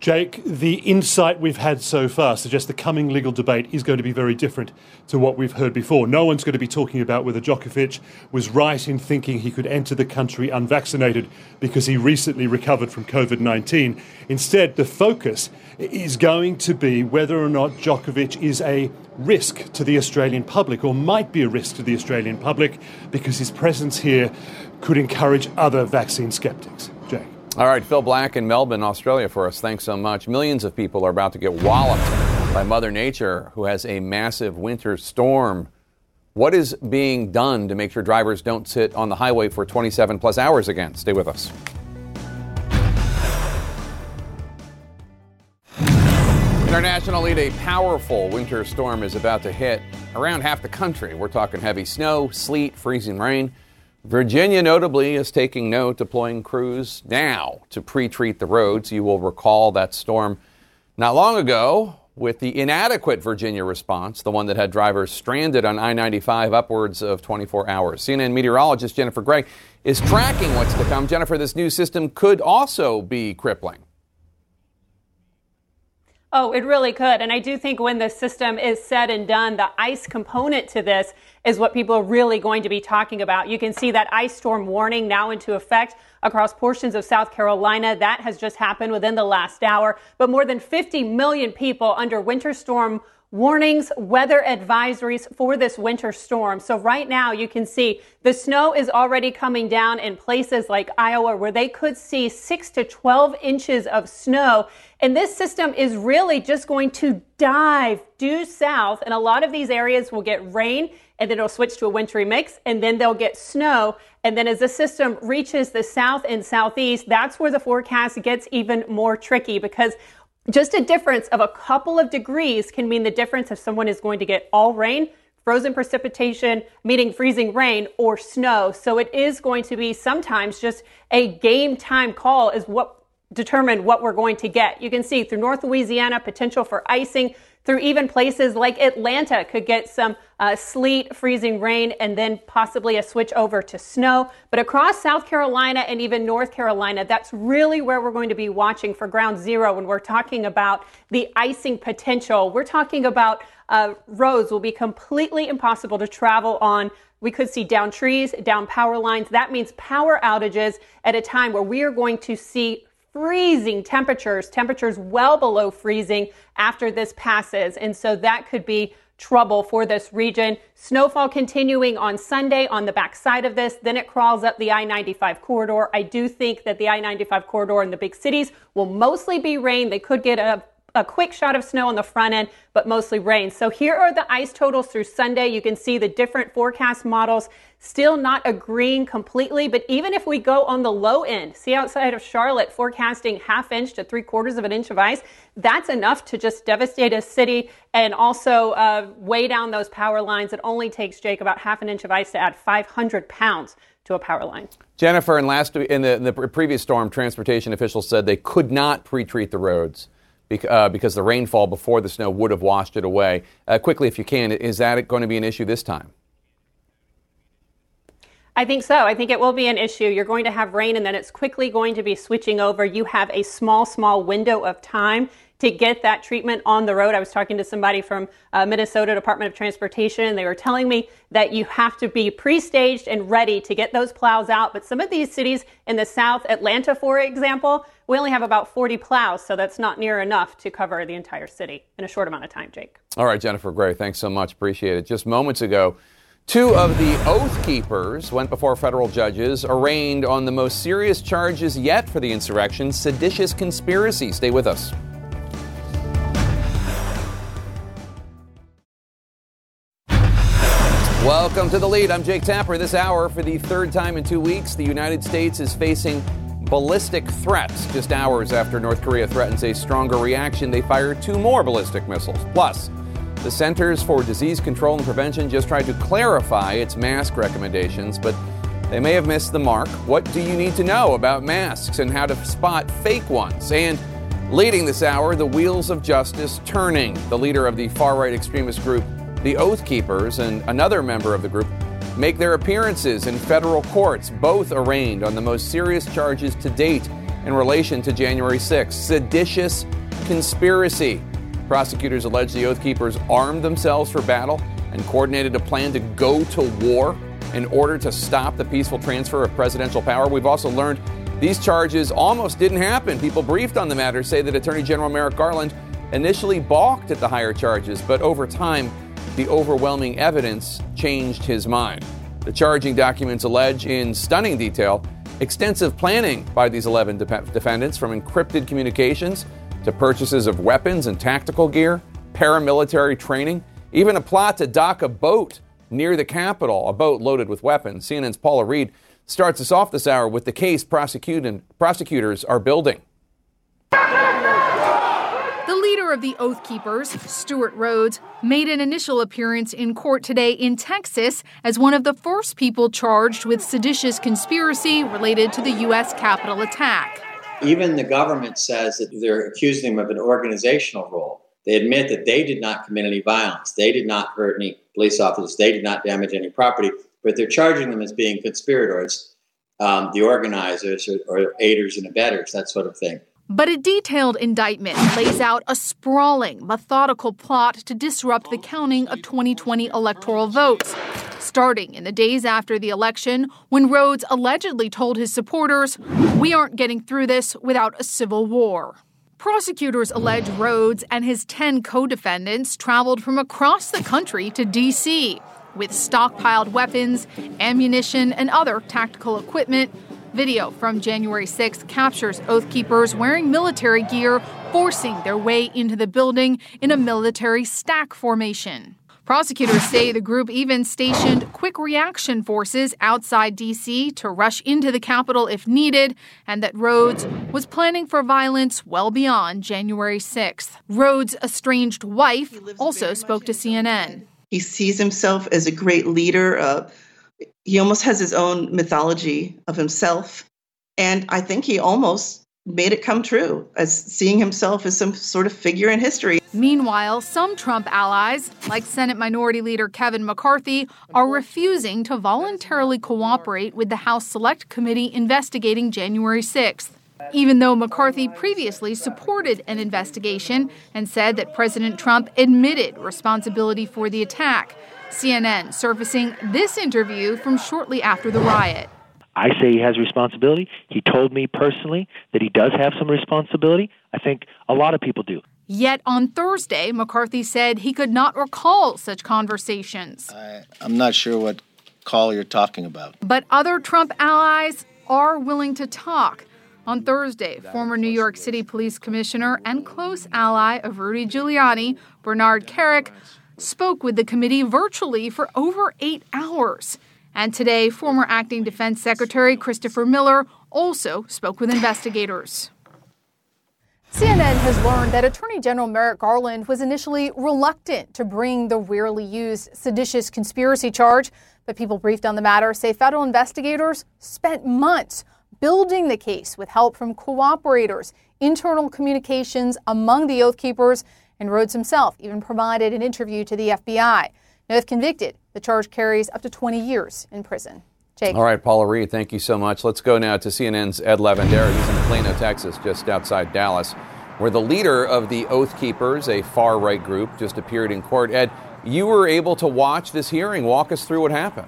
Jake, the insight we've had so far suggests the coming legal debate is going to be very different to what we've heard before. No one's going to be talking about whether Djokovic was right in thinking he could enter the country unvaccinated because he recently recovered from COVID 19. Instead, the focus is going to be whether or not Djokovic is a risk to the Australian public or might be a risk to the Australian public because his presence here could encourage other vaccine skeptics. All right, Phil Black in Melbourne, Australia for us. Thanks so much. Millions of people are about to get walloped by Mother Nature, who has a massive winter storm. What is being done to make sure drivers don't sit on the highway for 27 plus hours again? Stay with us. Internationally, a powerful winter storm is about to hit around half the country. We're talking heavy snow, sleet, freezing rain. Virginia, notably, is taking note, deploying crews now to pre treat the roads. You will recall that storm not long ago with the inadequate Virginia response, the one that had drivers stranded on I 95 upwards of 24 hours. CNN meteorologist Jennifer Gray is tracking what's to come. Jennifer, this new system could also be crippling. Oh, it really could. And I do think when the system is said and done, the ice component to this is what people are really going to be talking about. You can see that ice storm warning now into effect across portions of South Carolina. That has just happened within the last hour. But more than 50 million people under winter storm warnings, weather advisories for this winter storm. So right now you can see the snow is already coming down in places like Iowa where they could see 6 to 12 inches of snow. And this system is really just going to dive due south and a lot of these areas will get rain and then it'll switch to a wintry mix and then they'll get snow. And then as the system reaches the south and southeast, that's where the forecast gets even more tricky because just a difference of a couple of degrees can mean the difference if someone is going to get all rain, frozen precipitation, meaning freezing rain, or snow. So it is going to be sometimes just a game time call, is what determine what we're going to get. You can see through North Louisiana, potential for icing, through even places like Atlanta could get some uh, sleet, freezing rain, and then possibly a switch over to snow. But across South Carolina and even North Carolina, that's really where we're going to be watching for ground zero when we're talking about the icing potential. We're talking about uh, roads will be completely impossible to travel on. We could see down trees, down power lines. That means power outages at a time where we are going to see freezing temperatures, temperatures well below freezing after this passes. And so that could be trouble for this region. Snowfall continuing on Sunday on the backside of this. Then it crawls up the I 95 corridor. I do think that the I 95 corridor in the big cities will mostly be rain. They could get a a quick shot of snow on the front end, but mostly rain. So here are the ice totals through Sunday. You can see the different forecast models still not agreeing completely, but even if we go on the low end, see outside of Charlotte forecasting half inch to three quarters of an inch of ice, that's enough to just devastate a city and also uh, weigh down those power lines. It only takes Jake about half an inch of ice to add 500 pounds to a power line. Jennifer, in last in the, in the previous storm, transportation officials said they could not pre-treat the roads because the rainfall before the snow would have washed it away. Uh, quickly, if you can, is that going to be an issue this time? I think so. I think it will be an issue. You're going to have rain and then it's quickly going to be switching over. You have a small, small window of time to get that treatment on the road. I was talking to somebody from uh, Minnesota Department of Transportation, and they were telling me that you have to be pre staged and ready to get those plows out. But some of these cities in the south, Atlanta, for example, we only have about 40 plows, so that's not near enough to cover the entire city in a short amount of time, Jake. All right, Jennifer Gray, thanks so much. Appreciate it. Just moments ago, Two of the Oath Keepers went before federal judges, arraigned on the most serious charges yet for the insurrection seditious conspiracy. Stay with us. Welcome to the lead. I'm Jake Tapper. This hour, for the third time in two weeks, the United States is facing ballistic threats. Just hours after North Korea threatens a stronger reaction, they fired two more ballistic missiles. Plus, the Centers for Disease Control and Prevention just tried to clarify its mask recommendations, but they may have missed the mark. What do you need to know about masks and how to spot fake ones? And leading this hour, the wheels of justice turning. The leader of the far right extremist group the Oath Keepers and another member of the group make their appearances in federal courts, both arraigned on the most serious charges to date in relation to January 6 seditious conspiracy. Prosecutors allege the Oath Keepers armed themselves for battle and coordinated a plan to go to war in order to stop the peaceful transfer of presidential power. We've also learned these charges almost didn't happen. People briefed on the matter say that Attorney General Merrick Garland initially balked at the higher charges, but over time, the overwhelming evidence changed his mind. The charging documents allege, in stunning detail, extensive planning by these 11 de- defendants from encrypted communications to purchases of weapons and tactical gear, paramilitary training, even a plot to dock a boat near the Capitol, a boat loaded with weapons. CNN's Paula Reed starts us off this hour with the case prosecutors are building of the Oath Keepers, Stewart Rhodes, made an initial appearance in court today in Texas as one of the first people charged with seditious conspiracy related to the U.S. Capitol attack. Even the government says that they're accusing him of an organizational role. They admit that they did not commit any violence, they did not hurt any police officers, they did not damage any property, but they're charging them as being conspirators, um, the organizers or, or aiders and abettors, that sort of thing. But a detailed indictment lays out a sprawling, methodical plot to disrupt the counting of 2020 electoral votes. Starting in the days after the election, when Rhodes allegedly told his supporters, We aren't getting through this without a civil war. Prosecutors allege Rhodes and his 10 co defendants traveled from across the country to D.C. with stockpiled weapons, ammunition, and other tactical equipment Video from January 6th captures Oath Keepers wearing military gear, forcing their way into the building in a military stack formation. Prosecutors say the group even stationed quick reaction forces outside D.C. to rush into the Capitol if needed, and that Rhodes was planning for violence well beyond January 6th. Rhodes' estranged wife also spoke to CNN. He sees himself as a great leader, uh, he almost has his own mythology of himself. And I think he almost made it come true as seeing himself as some sort of figure in history. Meanwhile, some Trump allies, like Senate Minority Leader Kevin McCarthy, are refusing to voluntarily cooperate with the House Select Committee investigating January 6th. Even though McCarthy previously supported an investigation and said that President Trump admitted responsibility for the attack, CNN surfacing this interview from shortly after the riot. I say he has responsibility. He told me personally that he does have some responsibility. I think a lot of people do. Yet on Thursday, McCarthy said he could not recall such conversations. I, I'm not sure what call you're talking about. But other Trump allies are willing to talk. On Thursday, former New York City Police Commissioner and close ally of Rudy Giuliani, Bernard Kerik, spoke with the committee virtually for over eight hours. And today, former acting defense secretary Christopher Miller also spoke with investigators. CNN has learned that Attorney General Merrick Garland was initially reluctant to bring the rarely used seditious conspiracy charge, but people briefed on the matter say federal investigators spent months building the case with help from cooperators, internal communications among the Oath Keepers, and Rhodes himself even provided an interview to the FBI. Now, if convicted, the charge carries up to 20 years in prison. Jake. All right, Paula Reed, thank you so much. Let's go now to CNN's Ed Lavandera. He's in Plano, Texas, just outside Dallas, where the leader of the Oath Keepers, a far right group, just appeared in court. Ed, you were able to watch this hearing. Walk us through what happened.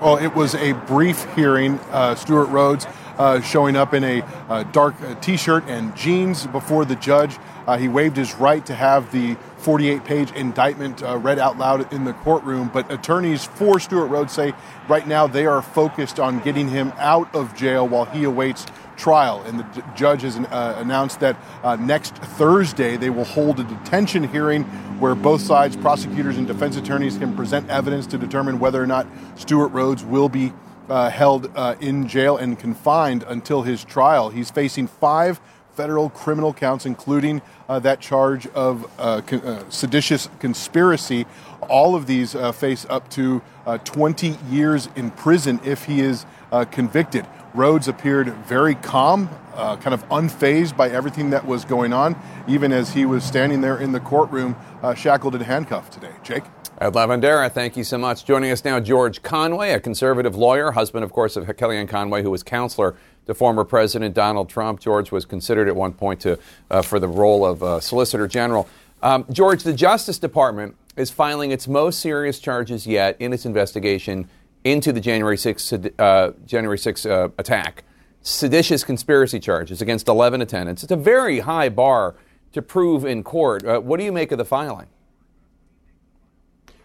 Well, it was a brief hearing. Uh, Stewart Rhodes uh, showing up in a uh, dark uh, t shirt and jeans before the judge. Uh, he waived his right to have the 48 page indictment uh, read out loud in the courtroom. But attorneys for Stewart Rhodes say right now they are focused on getting him out of jail while he awaits trial. And the judge has uh, announced that uh, next Thursday they will hold a detention hearing where both sides, prosecutors and defense attorneys, can present evidence to determine whether or not Stewart Rhodes will be. Uh, held uh, in jail and confined until his trial. He's facing five federal criminal counts, including uh, that charge of uh, con- uh, seditious conspiracy. All of these uh, face up to 20 years in prison if he is convicted. Rhodes appeared very calm, kind of unfazed by everything that was going on, even as he was standing there in the courtroom, shackled and handcuffed today. Jake? Ed Lavandera, thank you so much. Joining us now, George Conway, a conservative lawyer, husband, of course, of Kellyanne Conway, who was counselor to former President Donald Trump. George was considered at one point to, uh, for the role of uh, Solicitor General. Um, George, the Justice Department is filing its most serious charges yet in its investigation into the January 6th, uh, January 6th uh, attack. Seditious conspiracy charges against 11 attendants. It's a very high bar to prove in court. Uh, what do you make of the filing?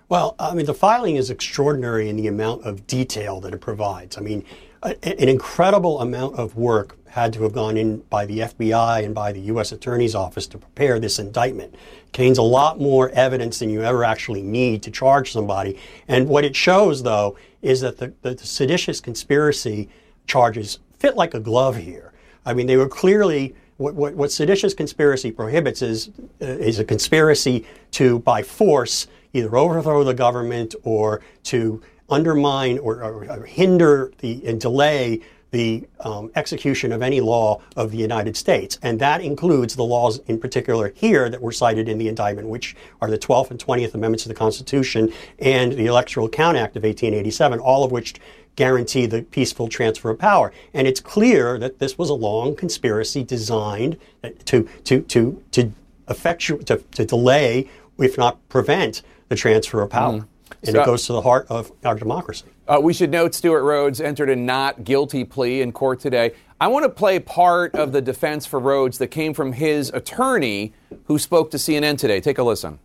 Well, I mean, the filing is extraordinary in the amount of detail that it provides. I mean, an incredible amount of work had to have gone in by the FBI and by the U.S. Attorney's Office to prepare this indictment. It contains a lot more evidence than you ever actually need to charge somebody. And what it shows, though, is that the, the seditious conspiracy charges fit like a glove here. I mean, they were clearly what, what, what seditious conspiracy prohibits is uh, is a conspiracy to, by force, either overthrow the government or to undermine or, or, or hinder the and delay the um, execution of any law of the United States. And that includes the laws in particular here that were cited in the indictment, which are the 12th and 20th Amendments to the Constitution and the Electoral Count Act of 1887, all of which guarantee the peaceful transfer of power. And it's clear that this was a long conspiracy designed to, to, to, to, effectu- to, to delay, if not prevent, the transfer of power. Mm and so, it goes to the heart of our democracy. Uh, we should note Stewart Rhodes entered a not guilty plea in court today. I want to play part of the defense for Rhodes that came from his attorney who spoke to CNN today. Take a listen.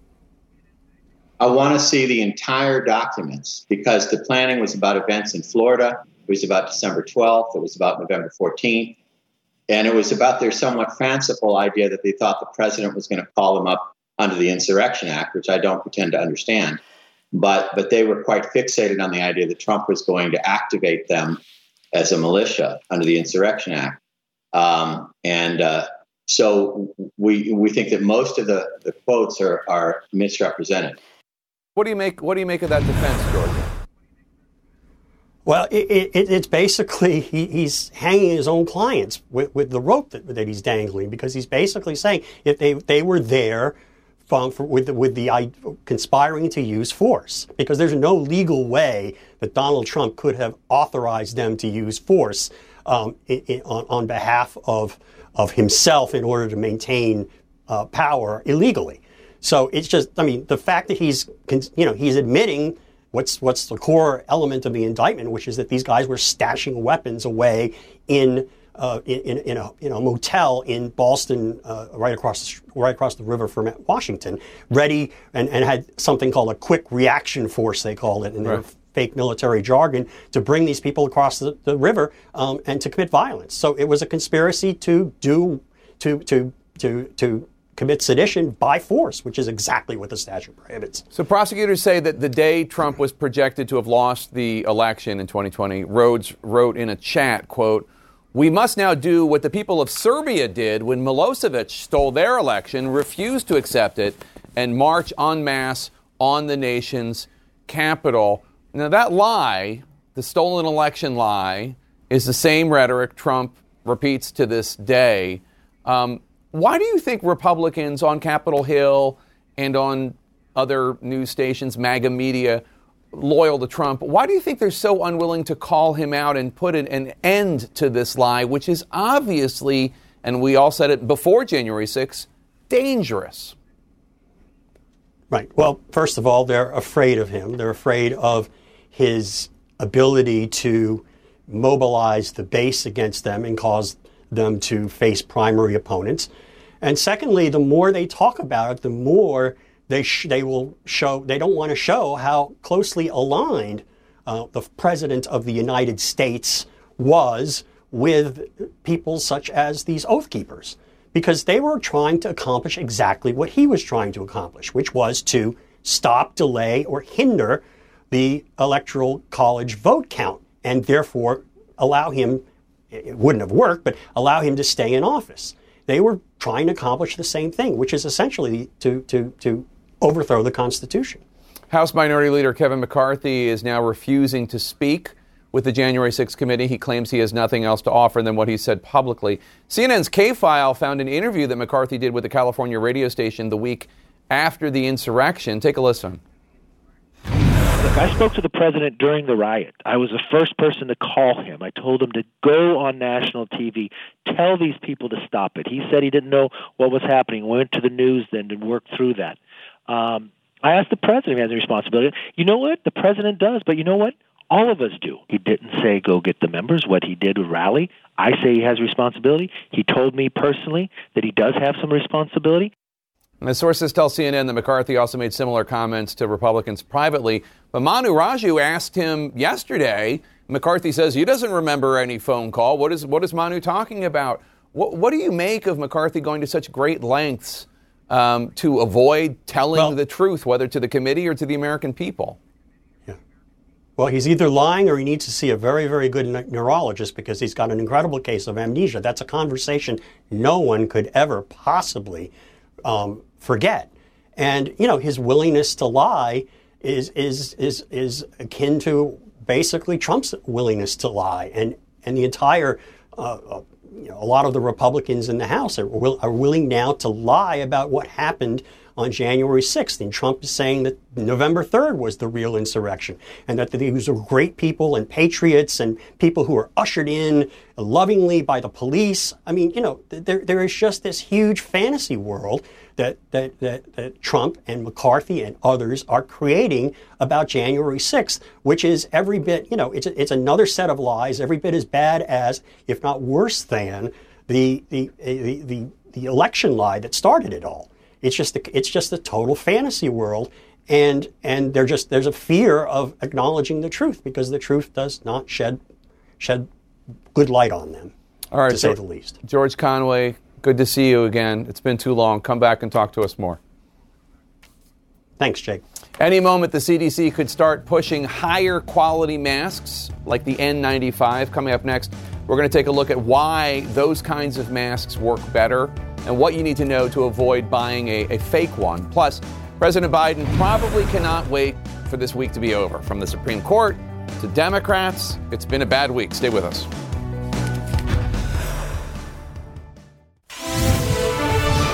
I want to see the entire documents because the planning was about events in Florida. It was about December 12th. It was about November 14th. And it was about their somewhat fanciful idea that they thought the president was going to call them up under the Insurrection Act, which I don't pretend to understand but but they were quite fixated on the idea that Trump was going to activate them as a militia under the Insurrection Act, um, and uh, so we we think that most of the, the quotes are are misrepresented. What do you make What do you make of that defense, George? Well, it, it, it's basically he, he's hanging his own clients with, with the rope that, that he's dangling because he's basically saying if they, they were there from, with, the, with the I, conspiring to use force because there's no legal way that Donald Trump could have authorized them to use force um, in, in, on, on behalf of, of himself in order to maintain uh, power illegally. So it's just, I mean, the fact that he's, you know, he's admitting what's what's the core element of the indictment, which is that these guys were stashing weapons away in. Uh, in, in, a, in a motel in Boston, uh, right across the, right across the river from Washington, ready and, and had something called a quick reaction force, they called it in their right. fake military jargon, to bring these people across the, the river um, and to commit violence. So it was a conspiracy to do to to to to commit sedition by force, which is exactly what the statute prohibits. So prosecutors say that the day Trump was projected to have lost the election in 2020, Rhodes wrote in a chat, quote, we must now do what the people of Serbia did when Milosevic stole their election, refused to accept it, and march en masse on the nation's capital. Now, that lie, the stolen election lie, is the same rhetoric Trump repeats to this day. Um, why do you think Republicans on Capitol Hill and on other news stations, MAGA media, loyal to Trump, why do you think they're so unwilling to call him out and put an end to this lie, which is obviously, and we all said it before January 6th, dangerous? Right. Well, first of all, they're afraid of him. They're afraid of his ability to mobilize the base against them and cause them to face primary opponents. And secondly, the more they talk about it, the more they sh- they will show they don't want to show how closely aligned uh, the president of the United States was with people such as these oath keepers because they were trying to accomplish exactly what he was trying to accomplish, which was to stop, delay, or hinder the electoral college vote count and therefore allow him it wouldn't have worked, but allow him to stay in office. They were trying to accomplish the same thing, which is essentially to, to, to overthrow the Constitution. House Minority Leader Kevin McCarthy is now refusing to speak with the January 6th committee. He claims he has nothing else to offer than what he said publicly. CNN's K File found an interview that McCarthy did with the California radio station the week after the insurrection. Take a listen. Look, I spoke to the president during the riot. I was the first person to call him. I told him to go on national TV, tell these people to stop it. He said he didn't know what was happening. Went to the news then and worked through that. Um, I asked the president if he has a responsibility. You know what? The president does, but you know what? All of us do. He didn't say go get the members. What he did was rally. I say he has responsibility. He told me personally that he does have some responsibility. And sources tell CNN that McCarthy also made similar comments to Republicans privately. But Manu Raju asked him yesterday. McCarthy says he doesn't remember any phone call. What is, what is Manu talking about? What, what do you make of McCarthy going to such great lengths um, to avoid telling well, the truth, whether to the committee or to the American people? Yeah. Well, he's either lying or he needs to see a very, very good ne- neurologist because he's got an incredible case of amnesia. That's a conversation no one could ever possibly um, forget. And you know, his willingness to lie is is is is akin to basically Trump's willingness to lie, and and the entire. Uh, uh, a lot of the Republicans in the House are, will, are willing now to lie about what happened on January 6th. And Trump is saying that November 3rd was the real insurrection and that these are great people and patriots and people who were ushered in lovingly by the police. I mean, you know, there, there is just this huge fantasy world that, that, that, that Trump and McCarthy and others are creating about January 6th, which is every bit, you know, it's, it's another set of lies, every bit as bad as, if not worse than, the, the, the, the, the election lie that started it all. It's just a, it's just a total fantasy world, and and there just there's a fear of acknowledging the truth because the truth does not shed shed good light on them. All right, to say the least. George Conway, good to see you again. It's been too long. Come back and talk to us more. Thanks, Jake. Any moment, the CDC could start pushing higher quality masks like the N95. Coming up next, we're going to take a look at why those kinds of masks work better and what you need to know to avoid buying a, a fake one. Plus, President Biden probably cannot wait for this week to be over. From the Supreme Court to Democrats. It's been a bad week. Stay with us.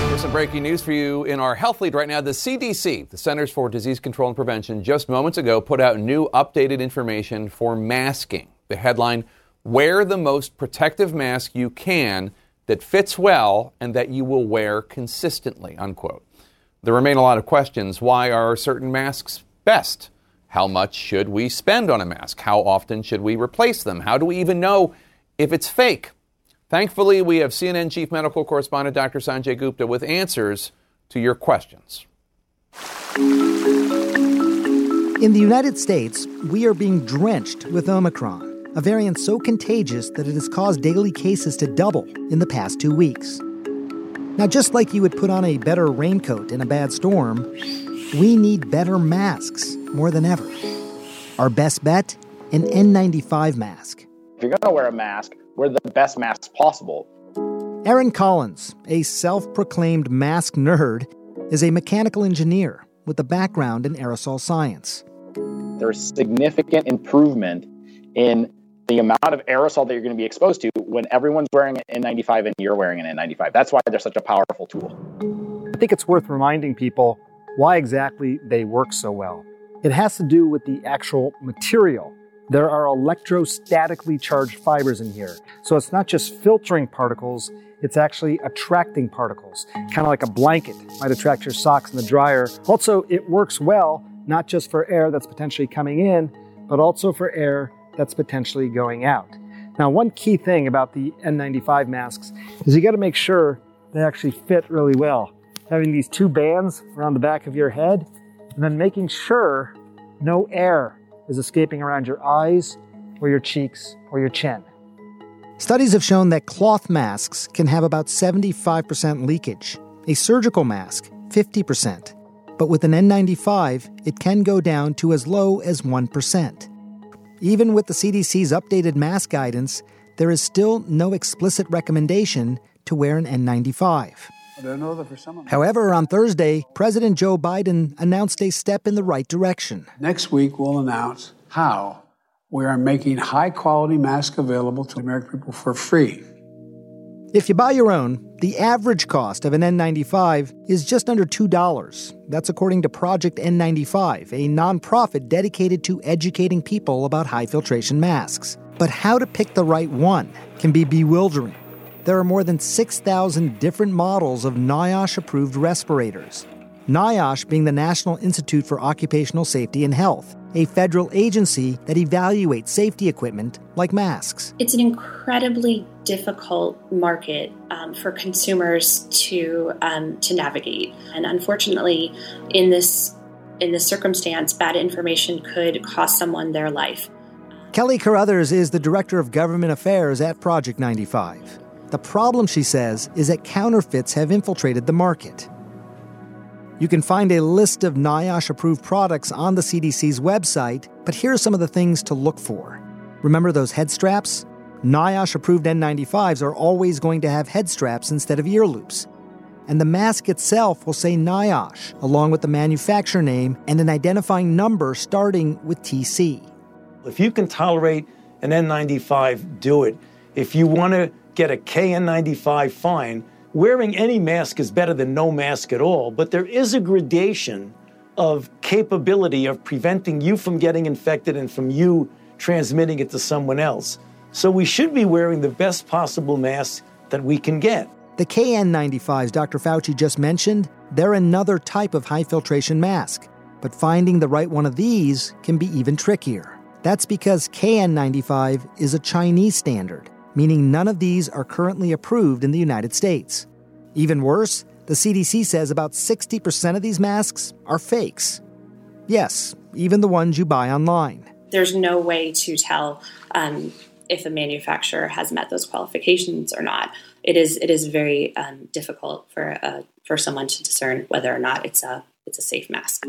Here's some breaking news for you in our health lead right now. The CDC, the Centers for Disease Control and Prevention, just moments ago put out new updated information for masking. The headline Wear the most protective mask you can that fits well and that you will wear consistently. Unquote. There remain a lot of questions. Why are certain masks best? How much should we spend on a mask? How often should we replace them? How do we even know if it's fake? Thankfully, we have CNN chief medical correspondent Dr. Sanjay Gupta with answers to your questions. In the United States, we are being drenched with Omicron, a variant so contagious that it has caused daily cases to double in the past two weeks. Now, just like you would put on a better raincoat in a bad storm, we need better masks more than ever. Our best bet an N95 mask. If you're going to wear a mask, wear the best masks possible. Aaron Collins, a self proclaimed mask nerd, is a mechanical engineer with a background in aerosol science. There's significant improvement in the amount of aerosol that you're going to be exposed to when everyone's wearing an N95 and you're wearing an N95. That's why they're such a powerful tool. I think it's worth reminding people why exactly they work so well. It has to do with the actual material. There are electrostatically charged fibers in here. So it's not just filtering particles, it's actually attracting particles. Kind of like a blanket might attract your socks in the dryer. Also, it works well not just for air that's potentially coming in, but also for air that's potentially going out. Now, one key thing about the N95 masks is you got to make sure they actually fit really well having these two bands around the back of your head, and then making sure no air is escaping around your eyes or your cheeks or your chin. Studies have shown that cloth masks can have about 75% leakage, a surgical mask, 50%. But with an N95, it can go down to as low as 1%. Even with the CDC's updated mask guidance, there is still no explicit recommendation to wear an N95. However, on Thursday, President Joe Biden announced a step in the right direction. Next week, we'll announce how we are making high quality masks available to American people for free. If you buy your own, the average cost of an N95 is just under $2. That's according to Project N95, a nonprofit dedicated to educating people about high filtration masks. But how to pick the right one can be bewildering there are more than 6,000 different models of NIOSH approved respirators. NIOSH being the National Institute for Occupational Safety and Health, a federal agency that evaluates safety equipment like masks. It's an incredibly difficult market um, for consumers to um, to navigate, and unfortunately, in this in this circumstance, bad information could cost someone their life. Kelly Carruthers is the director of government affairs at Project 95. The problem, she says, is that counterfeits have infiltrated the market. You can find a list of NIOSH approved products on the CDC's website, but here are some of the things to look for. Remember those head straps? NIOSH approved N95s are always going to have head straps instead of ear loops. And the mask itself will say NIOSH, along with the manufacturer name and an identifying number starting with TC. If you can tolerate an N95, do it. If you want to get a KN95 fine. Wearing any mask is better than no mask at all, but there is a gradation of capability of preventing you from getting infected and from you transmitting it to someone else. So we should be wearing the best possible mask that we can get. The KN95s Dr. Fauci just mentioned, they're another type of high filtration mask. But finding the right one of these can be even trickier. That's because KN95 is a Chinese standard meaning none of these are currently approved in the United States. Even worse, the CDC says about 60% of these masks are fakes. Yes, even the ones you buy online. There's no way to tell um, if a manufacturer has met those qualifications or not. It is it is very um, difficult for uh, for someone to discern whether or not it's a it's a safe mask.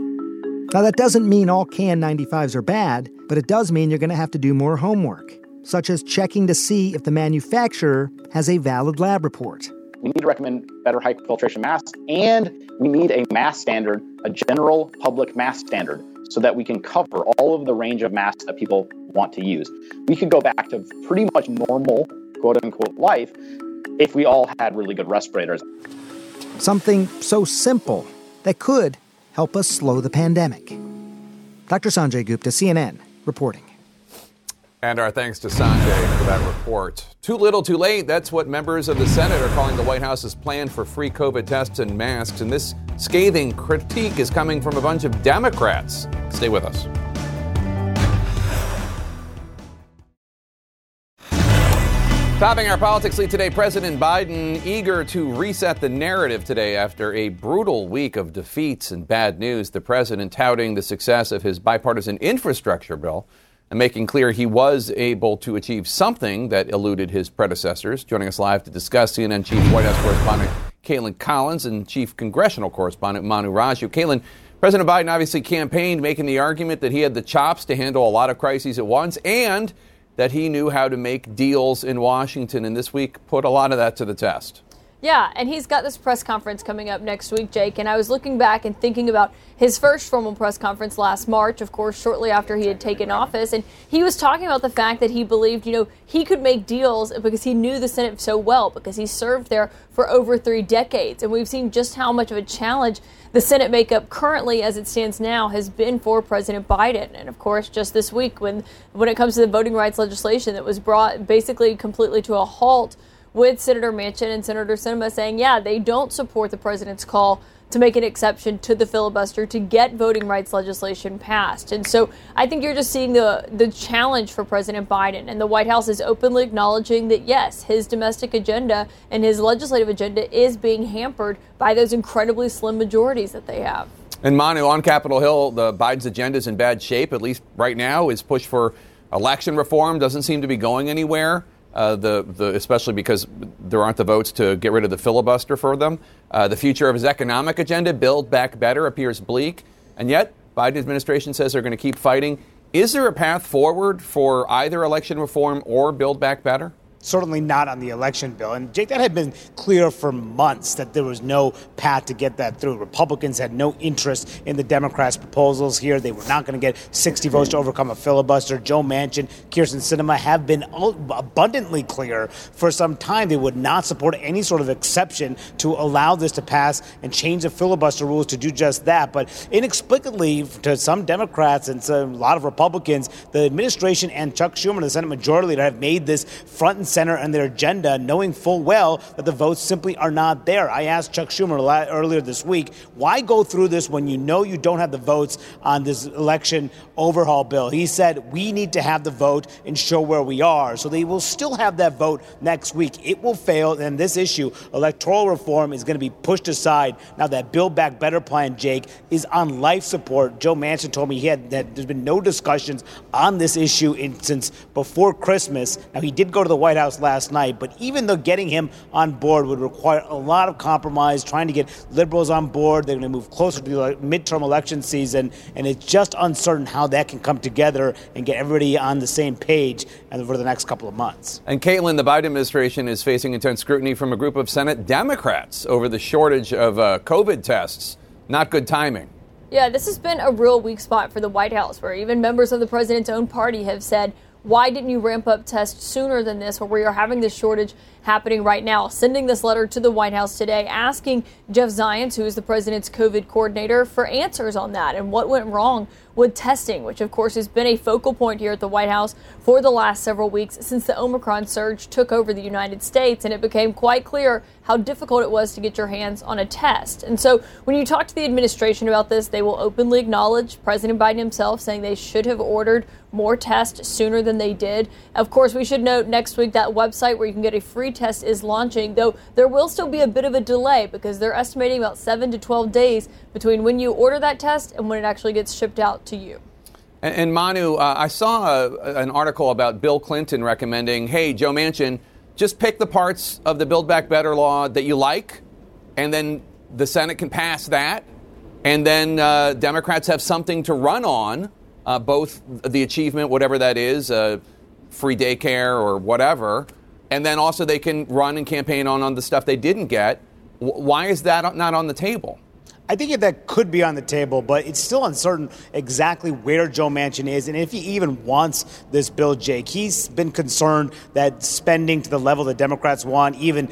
Now that doesn't mean all KN95s are bad, but it does mean you're going to have to do more homework such as checking to see if the manufacturer has a valid lab report. We need to recommend better high filtration masks, and we need a mask standard, a general public mask standard, so that we can cover all of the range of masks that people want to use. We could go back to pretty much normal, quote unquote, life if we all had really good respirators. Something so simple that could help us slow the pandemic. Dr. Sanjay Gupta, CNN, reporting. And our thanks to Sanjay for that report. Too little, too late. That's what members of the Senate are calling the White House's plan for free COVID tests and masks. And this scathing critique is coming from a bunch of Democrats. Stay with us. Topping our politics lead today, President Biden eager to reset the narrative today after a brutal week of defeats and bad news. The president touting the success of his bipartisan infrastructure bill and making clear he was able to achieve something that eluded his predecessors. Joining us live to discuss, CNN Chief White House correspondent Kaitlan Collins and Chief Congressional correspondent Manu Raju. Kaitlan, President Biden obviously campaigned making the argument that he had the chops to handle a lot of crises at once and that he knew how to make deals in Washington. And this week put a lot of that to the test. Yeah, and he's got this press conference coming up next week, Jake. And I was looking back and thinking about his first formal press conference last March, of course, shortly after he had taken office. And he was talking about the fact that he believed, you know, he could make deals because he knew the Senate so well, because he served there for over three decades. And we've seen just how much of a challenge the Senate makeup currently, as it stands now, has been for President Biden. And of course, just this week, when, when it comes to the voting rights legislation that was brought basically completely to a halt with Senator Manchin and Senator Sinema saying, yeah, they don't support the president's call to make an exception to the filibuster to get voting rights legislation passed. And so I think you're just seeing the the challenge for President Biden and the White House is openly acknowledging that yes, his domestic agenda and his legislative agenda is being hampered by those incredibly slim majorities that they have. And Manu on Capitol Hill, the Biden's agenda is in bad shape, at least right now. His push for election reform doesn't seem to be going anywhere uh, the, the, especially because there aren't the votes to get rid of the filibuster for them. Uh, the future of his economic agenda, Build Back Better, appears bleak. And yet, Biden administration says they're going to keep fighting. Is there a path forward for either election reform or Build Back Better? Certainly not on the election bill. And Jake, that had been clear for months that there was no path to get that through. Republicans had no interest in the Democrats' proposals here. They were not going to get 60 votes to hmm. overcome a filibuster. Joe Manchin, Kyrsten Sinema have been abundantly clear for some time they would not support any sort of exception to allow this to pass and change the filibuster rules to do just that. But inexplicably, to some Democrats and a lot of Republicans, the administration and Chuck Schumer, the Senate Majority Leader, have made this front and center on their agenda, knowing full well that the votes simply are not there. I asked Chuck Schumer earlier this week, why go through this when you know you don't have the votes on this election overhaul bill? He said, we need to have the vote and show where we are. So they will still have that vote next week. It will fail, and this issue, electoral reform, is going to be pushed aside. Now, that Build Back Better plan, Jake, is on life support. Joe Manchin told me he had that there's been no discussions on this issue in, since before Christmas. Now, he did go to the White House last night. But even though getting him on board would require a lot of compromise, trying to get liberals on board, they're going to move closer to the midterm election season, and it's just uncertain how that can come together and get everybody on the same page for the next couple of months. And Kaitlan, the Biden administration is facing intense scrutiny from a group of Senate Democrats over the shortage of uh, COVID tests. Not good timing. Yeah, this has been a real weak spot for the White House, where even members of the president's own party have said why didn't you ramp up tests sooner than this, where we are having this shortage happening right now? Sending this letter to the White House today, asking Jeff Zients, who is the president's COVID coordinator, for answers on that and what went wrong with testing, which of course has been a focal point here at the White House for the last several weeks since the Omicron surge took over the United States. And it became quite clear how difficult it was to get your hands on a test. And so when you talk to the administration about this, they will openly acknowledge President Biden himself saying they should have ordered more tests sooner than they did. Of course, we should note next week that website where you can get a free test is launching, though there will still be a bit of a delay because they're estimating about 7 to 12 days between when you order that test and when it actually gets shipped out to you. And, and Manu, uh, I saw a, an article about Bill Clinton recommending, hey, Joe Manchin, just pick the parts of the Build Back Better law that you like, and then the Senate can pass that, and then uh, Democrats have something to run on uh, both the achievement, whatever that is, uh, free daycare or whatever, and then also they can run and campaign on, on the stuff they didn't get. W- why is that not on the table? I think that could be on the table, but it's still uncertain exactly where Joe Manchin is and if he even wants this bill, Jake. He's been concerned that spending to the level the Democrats want, even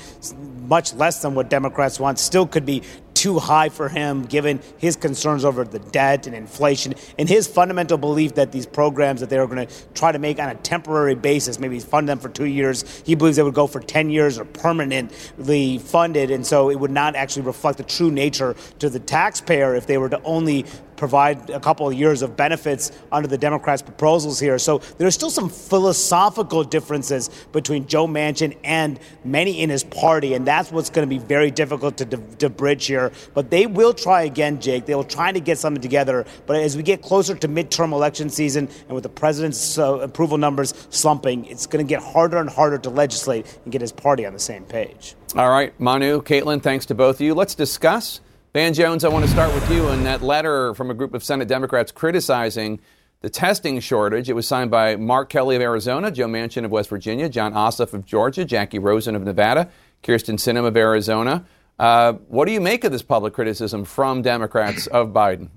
much less than what Democrats want, still could be too high for him given his concerns over the debt and inflation and his fundamental belief that these programs that they're going to try to make on a temporary basis, maybe fund them for two years, he believes they would go for 10 years or permanently funded. And so it would not actually reflect the true nature to the taxpayer if they were to only provide a couple of years of benefits under the Democrats' proposals here. So there are still some philosophical differences between Joe Manchin and many in his party, and that's what's going to be very difficult to, to, to bridge here. But they will try again, Jake. They will try to get something together. But as we get closer to midterm election season and with the president's uh, approval numbers slumping, it's going to get harder and harder to legislate and get his party on the same page. All right, Manu, Kaitlan, thanks to both of you. Let's discuss Van Jones, I want to start with you and that letter from a group of Senate Democrats criticizing the testing shortage. It was signed by Mark Kelly of Arizona, Joe Manchin of West Virginia, Jon Ossoff of Georgia, Jackie Rosen of Nevada, Kyrsten Sinema of Arizona. Uh, what do you make of this public criticism from Democrats of Biden?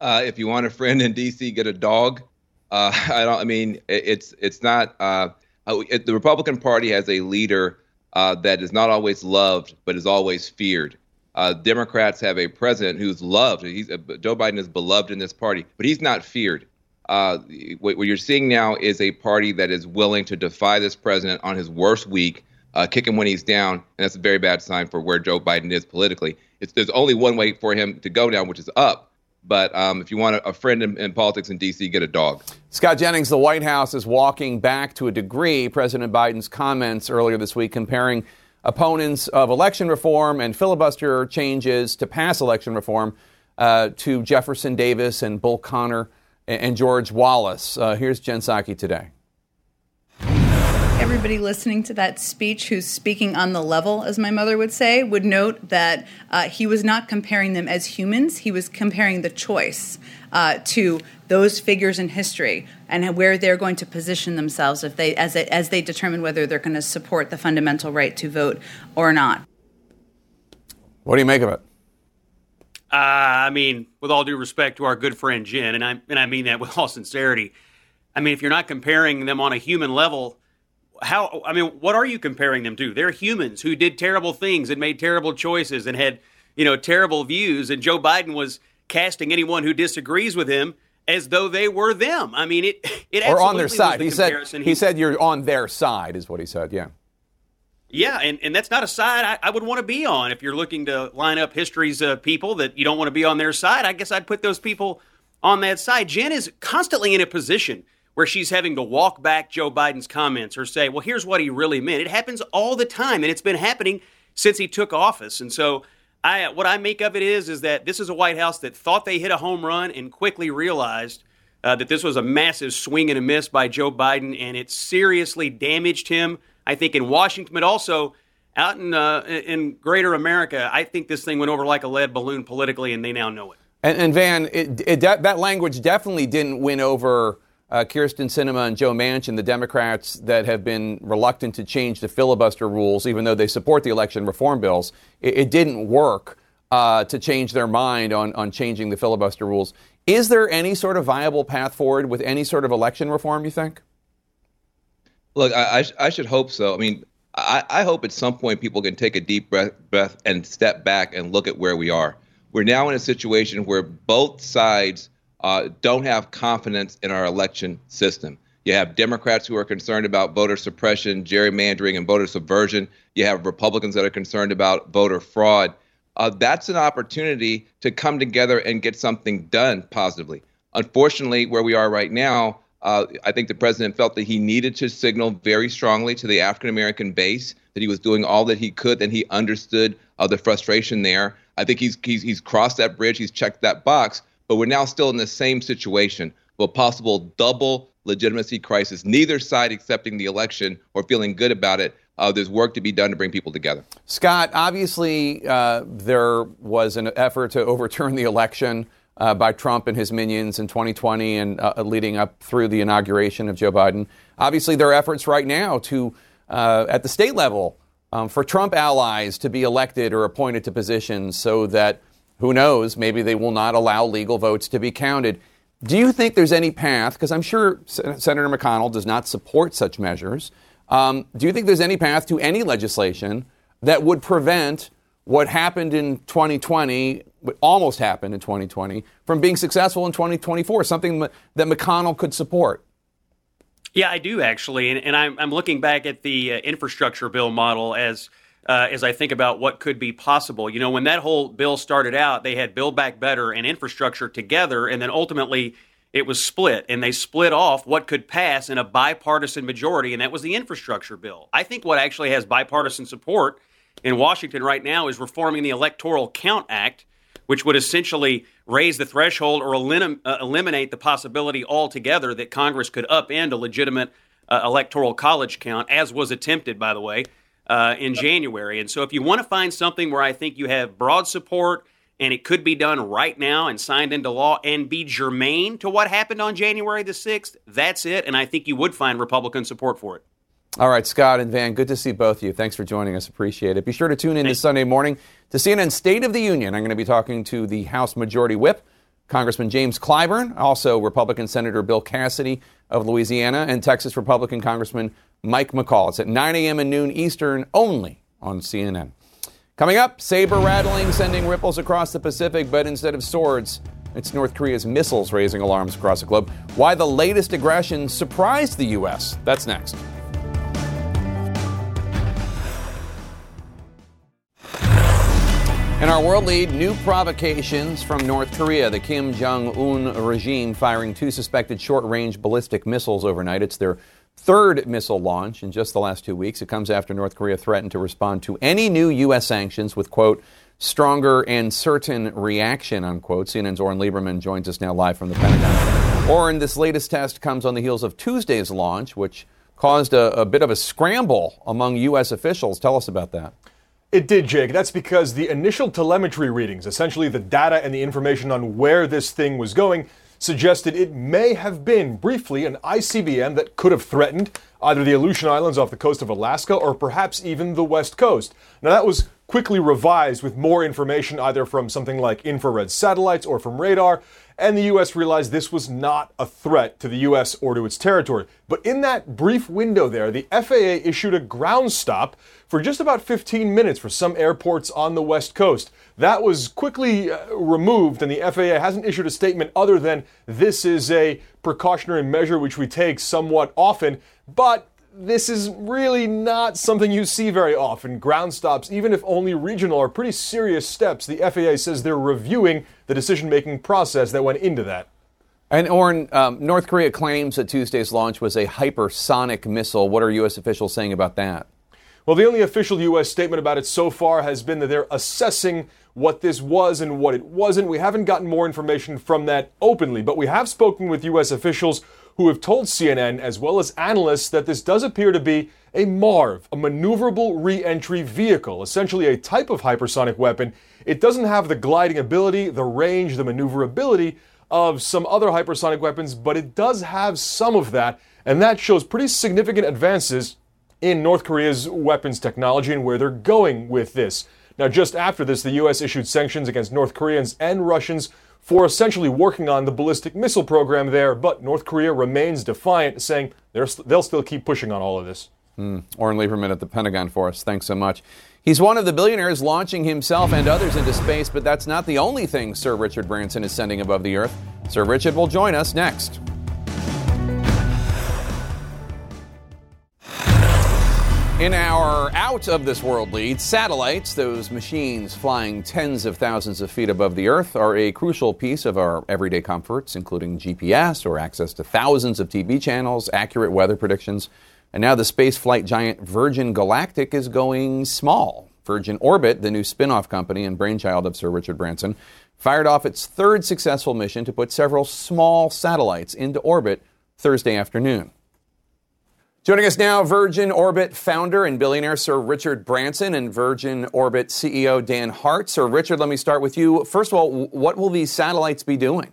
Uh, if you want a friend in D.C., get a dog. Uh, I don't. I mean, it's it's not. Uh, it, the Republican Party has a leader uh, that is not always loved, but is always feared uh, Democrats have a president who's loved. He's, uh, Joe Biden is beloved in this party, but he's not feared. Uh, what, what, you're seeing now is a party that is willing to defy this president on his worst week, uh, kick him when he's down, and that's a very bad sign for where Joe Biden is politically. It's, there's only one way for him to go down, which is up. But um, if you want a, a friend in, in, politics in D.C., get a dog. Scott Jennings, the White House is walking back to a degree President Biden's comments earlier this week comparing opponents of election reform and filibuster changes to pass election reform uh, to Jefferson Davis and Bull Connor and, and George Wallace. Uh, here's Jen Psaki today. Everybody listening to that speech who's speaking on the level, as my mother would say, would note that uh, he was not comparing them as humans, he was comparing the choice uh, to those figures in history and where they're going to position themselves if they as, it, as they determine whether they're going to support the fundamental right to vote or not. What do you make of it? Uh, I mean, with all due respect to our good friend Jen, and I and I mean that with all sincerity. I mean, if you're not comparing them on a human level, how? I mean, what are you comparing them to? They're humans who did terrible things and made terrible choices and had you know terrible views. And Joe Biden was casting anyone who disagrees with him as though they were them. I mean, it it or on their side. The he said he, he, said you're on their side is what he said. Yeah. Yeah, and, and that's not a side I, I would want to be on. If you're looking to line up history's uh, people that you don't want to be on their side, I guess I'd put those people on that side. Jen is constantly in a position where she's having to walk back Joe Biden's comments or say, well, here's what he really meant. It happens all the time, and it's been happening since he took office. And so I, what I make of it is, is that this is a White House that thought they hit a home run and quickly realized uh, that this was a massive swing and a miss by Joe Biden, and it seriously damaged him. I think in Washington, but also out in uh, in Greater America, I think this thing went over like a lead balloon politically, and they now know it. And, and Van, it, it, that language definitely didn't win over uh, Kyrsten Sinema and Joe Manchin, the Democrats that have been reluctant to change the filibuster rules, even though they support the election reform bills, it, it didn't work uh, to change their mind on, on changing the filibuster rules. Is there any sort of viable path forward with any sort of election reform, you think? Look, I, I, I should hope so. I mean, I, I, hope at some point people can take a deep breath, breath and step back and look at where we are. We're now in a situation where both sides uh, don't have confidence in our election system. You have Democrats who are concerned about voter suppression, gerrymandering, and voter subversion. You have Republicans that are concerned about voter fraud. Uh, that's an opportunity to come together and get something done positively. Unfortunately, where we are right now, uh, I think the president felt that he needed to signal very strongly to the African American base that he was doing all that he could, and he understood uh, the frustration there. I think he's, he's he's crossed that bridge, he's checked that box, but we're now still in the same situation with a possible double legitimacy crisis, neither side accepting the election or feeling good about it. Uh, there's work to be done to bring people together. Scott, obviously, uh, there was an effort to overturn the election uh, by Trump and his minions in 2020 and uh, leading up through the inauguration of Joe Biden. Obviously, there are efforts right now to, uh, at the state level, um, for Trump allies to be elected or appointed to positions so that who knows, maybe they will not allow legal votes to be counted. Do you think there's any path? Because I'm sure Senator McConnell does not support such measures. Um, do you think there's any path to any legislation that would prevent what happened in 2020, what almost happened in 2020, from being successful in 2024? Something that McConnell could support? Yeah, I do actually, and, and I'm, I'm looking back at the uh, infrastructure bill model as uh, as I think about what could be possible. You know, when that whole bill started out, they had Build Back Better and infrastructure together, and then ultimately it was split, and they split off what could pass in a bipartisan majority, and that was the infrastructure bill. I think what actually has bipartisan support in Washington right now is reforming the Electoral Count Act, which would essentially raise the threshold or elim- uh, eliminate the possibility altogether that Congress could upend a legitimate uh, electoral college count, as was attempted, by the way, uh, in January. And so, if you want to find something where I think you have broad support and it could be done right now and signed into law and be germane to what happened on January the 6th, that's it. And I think you would find Republican support for it. All right, Scott and Van, good to see both of you. Thanks for joining us. Appreciate it. Be sure to tune in this Sunday morning to CNN State of the Union. I'm going to be talking to the House Majority Whip, Congressman James Clyburn, also Republican Senator Bill Cassidy of Louisiana, and Texas Republican Congressman Mike McCaul. It's at 9 a.m. and noon Eastern only on CNN. Coming up, saber rattling sending ripples across the Pacific, but instead of swords, it's North Korea's missiles raising alarms across the globe. Why the latest aggression surprised the U.S. That's next. In our world lead, new provocations from North Korea. The Kim Jong un regime firing two suspected short range ballistic missiles overnight. It's their third missile launch in just the last two weeks. It comes after North Korea threatened to respond to any new U.S. sanctions with, quote, stronger and certain reaction, unquote. CNN's Oren Liebermann joins us now live from the Pentagon. Oren, this latest test comes on the heels of Tuesday's launch, which caused a, a bit of a scramble among U.S. officials. Tell us about that. It did, Jake. That's because the initial telemetry readings, essentially the data and the information on where this thing was going, suggested it may have been briefly an ICBM that could have threatened either the Aleutian Islands off the coast of Alaska or perhaps even the West Coast. Now, that was quickly revised with more information either from something like infrared satellites or from radar, and the U.S. realized this was not a threat to the U.S. or to its territory. But in that brief window there, the FAA issued a ground stop for just about 15 minutes for some airports on the West Coast. That was quickly uh, removed, and the FAA hasn't issued a statement other than this is a precautionary measure which we take somewhat often, but this is really not something you see very often. Ground stops, even if only regional, are pretty serious steps. The FAA says they're reviewing the decision making process that went into that. And Oren, um, North Korea claims that Tuesday's launch was a hypersonic missile. What are U.S. officials saying about that? Well, the only official U.S. statement about it so far has been that they're assessing what this was and what it wasn't. We haven't gotten more information from that openly, but we have spoken with U.S. officials who have told CNN, as well as analysts, that this does appear to be a MARV, a maneuverable re entry vehicle, essentially a type of hypersonic weapon. It doesn't have the gliding ability, the range, the maneuverability of some other hypersonic weapons, but it does have some of that, and that shows pretty significant advances in North Korea's weapons technology and where they're going with this. Now, just after this, the U.S. issued sanctions against North Koreans and Russians for essentially working on the ballistic missile program there, but North Korea remains defiant, saying they'll still keep pushing on all of this. Mm. Oren Liebermann at the Pentagon for us. Thanks so much. He's one of the billionaires launching himself and others into space, but that's not the only thing Sir Richard Branson is sending above the Earth. Sir Richard will join us next. In our out of this world lead, satellites, those machines flying tens of thousands of feet above the Earth, are a crucial piece of our everyday comforts, including GPS or access to thousands of TV channels, accurate weather predictions. And now the space flight giant Virgin Galactic is going small. Virgin Orbit, the new spin off company and brainchild of Sir Richard Branson, fired off its third successful mission to put several small satellites into orbit Thursday afternoon. Joining us now, Virgin Orbit founder and billionaire Sir Richard Branson and Virgin Orbit CEO Dan Hart. Sir Richard, let me start with you. First of all, what will these satellites be doing?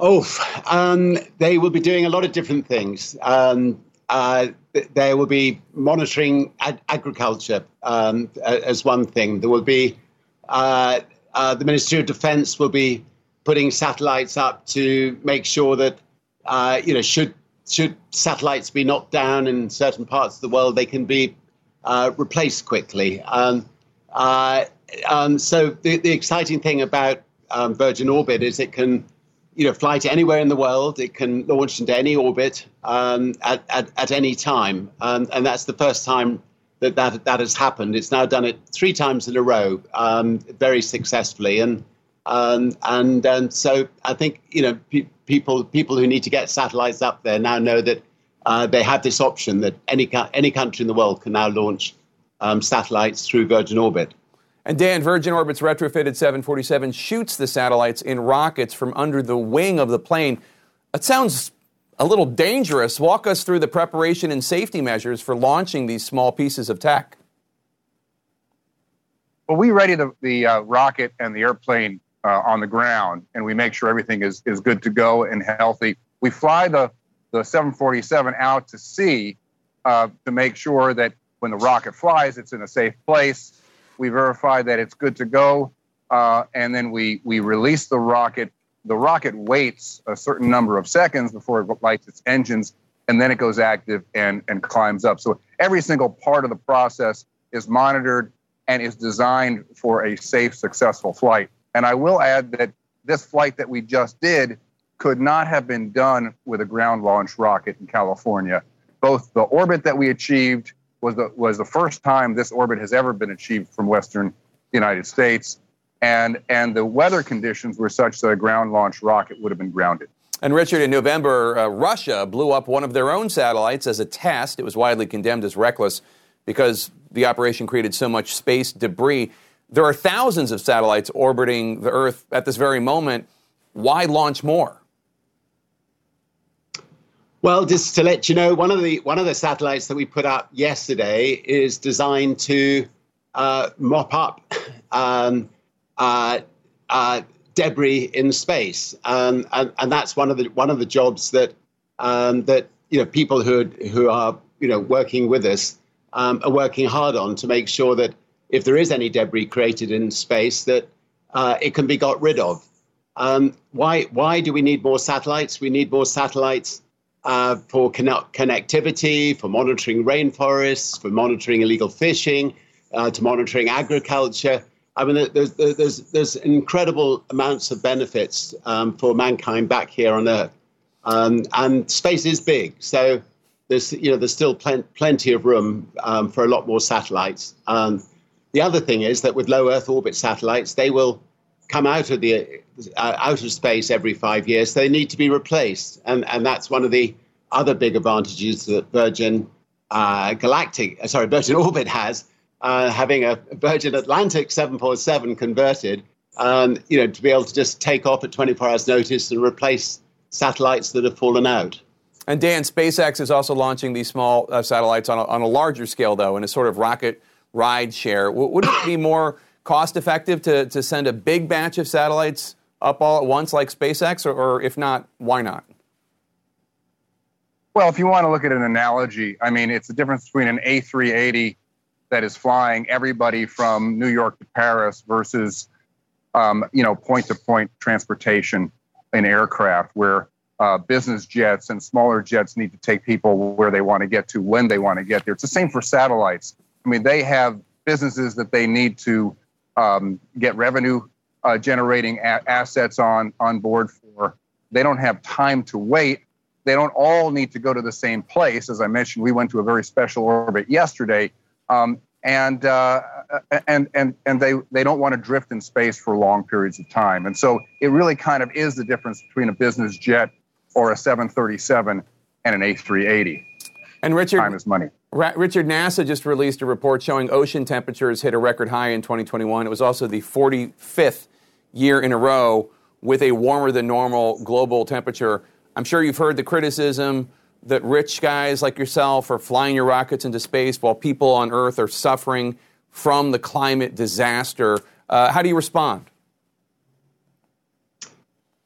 Oh, um, they will be doing a lot of different things. Um, uh, they will be monitoring ag- agriculture um, as one thing. There will be uh, uh, the Ministry of Defense will be putting satellites up to make sure that, uh, you know, should should satellites be knocked down in certain parts of the world, they can be uh, replaced quickly. Um, uh, um, so the, the exciting thing about um, Virgin Orbit is it can, you know, fly to anywhere in the world. It can launch into any orbit um, at, at, at any time, and that's the first time that, that that has happened. It's now done it three times in a row, um, very successfully, and um, and and so I think you know pe- people people who need to get satellites up there now know that uh, they have this option that any any country in the world can now launch um, satellites through Virgin Orbit. And Dan, Virgin Orbit's retrofitted 747 shoots the satellites in rockets from under the wing of the plane. It sounds a little dangerous. Walk us through the preparation and safety measures for launching these small pieces of tech. Well, we ready the, the uh, rocket and the airplane uh, on the ground, and we make sure everything is, is good to go and healthy. We fly the, the 747 out to sea uh, to make sure that when the rocket flies, it's in a safe place. We verify that it's good to go, uh, and then we, we release the rocket the rocket waits a certain number of seconds before it lights its engines, and then it goes active and, and climbs up. So every single part of the process is monitored and is designed for a safe, successful flight. And I will add that this flight that we just did could not have been done with a ground launch rocket in California. Both the orbit that we achieved was the, was the first time this orbit has ever been achieved from Western United States and and the weather conditions were such that a ground launch rocket would have been grounded. And Richard, in November, uh, Russia blew up one of their own satellites as a test. It was widely condemned as reckless because the operation created so much space debris. There are thousands of satellites orbiting the Earth at this very moment. Why launch more? Well, just to let you know, one of the one of the satellites that we put up yesterday is designed to uh, mop up um, uh, uh, debris in space, um, and, and that's one of the one of the jobs that um, that you know people who who are you know working with us um, are working hard on to make sure that if there is any debris created in space, that uh, it can be got rid of. Um, why why do we need more satellites? We need more satellites uh, for conne- connectivity, for monitoring rainforests, for monitoring illegal fishing, uh, to monitoring agriculture. I mean, there's, there's, there's incredible amounts of benefits um, for mankind back here on Earth. Um, and space is big. So there's, you know, there's still plen- plenty of room um, for a lot more satellites. The other thing is that with low Earth orbit satellites, they will come out of the uh, out of space every five years. They need to be replaced, and and that's one of the other big advantages that Virgin uh, Galactic, sorry, Virgin Orbit has uh, having a Virgin Atlantic 747 converted, um, you know, to be able to just take off at 24 hours notice and replace satellites that have fallen out. And Dan, SpaceX is also launching these small uh, satellites on a, on a, larger scale, though, in a sort of rocket ride share. Would it be more cost effective to, to send a big batch of satellites up all at once like SpaceX, or, or if not, why not? Well, if you want to look at an analogy, I mean, it's the difference between an A380 that is flying everybody from New York to Paris versus, um, you know, point-to-point transportation in aircraft, where uh, business jets and smaller jets need to take people where they want to get to when they want to get there. It's the same for satellites. I mean, they have businesses that they need to um, get revenue uh, generating a- assets on on board for. They don't have time to wait. They don't all need to go to the same place. As I mentioned, we went to a very special orbit yesterday um, and uh, and and and they they don't want to drift in space for long periods of time. And so it really kind of is the difference between a business jet or a 737 and an A380. And Richard, time is money. Richard, NASA just released a report showing ocean temperatures hit a record high in 2021. It was also the 45th year in a row with a warmer than normal global temperature. I'm sure you've heard the criticism that rich guys like yourself are flying your rockets into space while people on Earth are suffering from the climate disaster. Uh, how do you respond?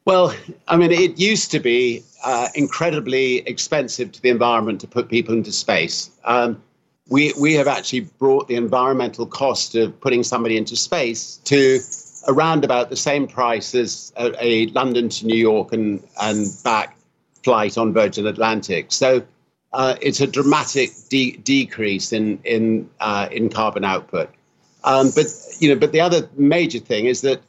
Well, I mean, it used to be uh, incredibly expensive to the environment to put people into space. Um, we, we have actually brought the environmental cost of putting somebody into space to around about the same price as a, a London to New York and, and back flight on Virgin Atlantic. So uh, it's a dramatic de- decrease in in uh, in carbon output. Um, but you know, but the other major thing is that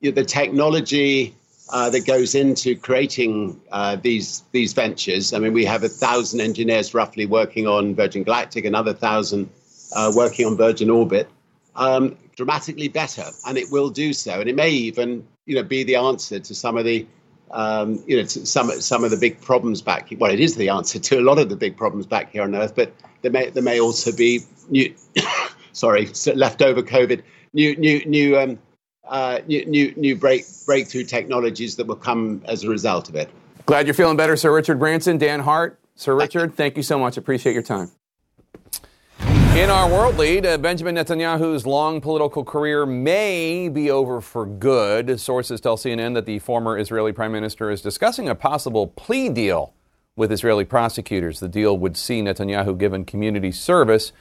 you know, the technology uh, that goes into creating uh, these these ventures. I mean, we have a thousand engineers roughly working on Virgin Galactic, another thousand uh, working on Virgin Orbit. Um, dramatically better, and it will do so, and it may even you know be the answer to some of the um, you know some some of the big problems back. Well, it is the answer to a lot of the big problems back here on Earth, but there may there may also be new sorry leftover COVID new new new um, uh, new, new, new break, breakthrough technologies that will come as a result of it. Glad you're feeling better, Sir Richard Branson. Dan Hart. Sir Richard, thank you so much. Appreciate your time. In our world lead, uh, Benjamin Netanyahu's long political career may be over for good. Sources tell CNN that the former Israeli prime minister is discussing a possible plea deal with Israeli prosecutors. The deal would see Netanyahu given community service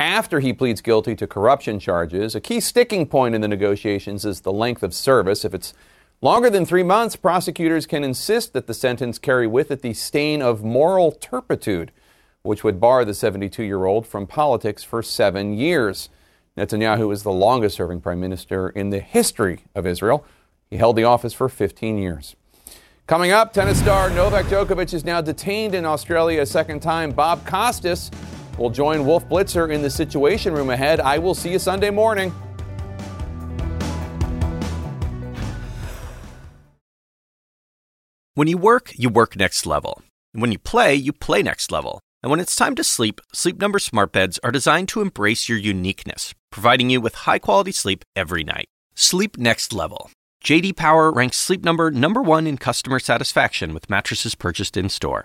after he pleads guilty to corruption charges. A key sticking point in the negotiations is the length of service. If it's longer than three months, prosecutors can insist that the sentence carry with it the stain of moral turpitude, which would bar the 72 year old from politics for seven years. Netanyahu is the longest serving prime minister in the history of Israel. He held the office for 15 years. Coming up, tennis star Novak Djokovic is now detained in Australia a second time. Bob Costas We'll join Wolf Blitzer in the Situation Room ahead. I will see you Sunday morning. When you work, you work next level. When you play, you play next level. And when it's time to sleep, Sleep Number smart beds are designed to embrace your uniqueness, providing you with high-quality sleep every night. Sleep next level. JD Power ranks Sleep Number number 1 in customer satisfaction with mattresses purchased in-store.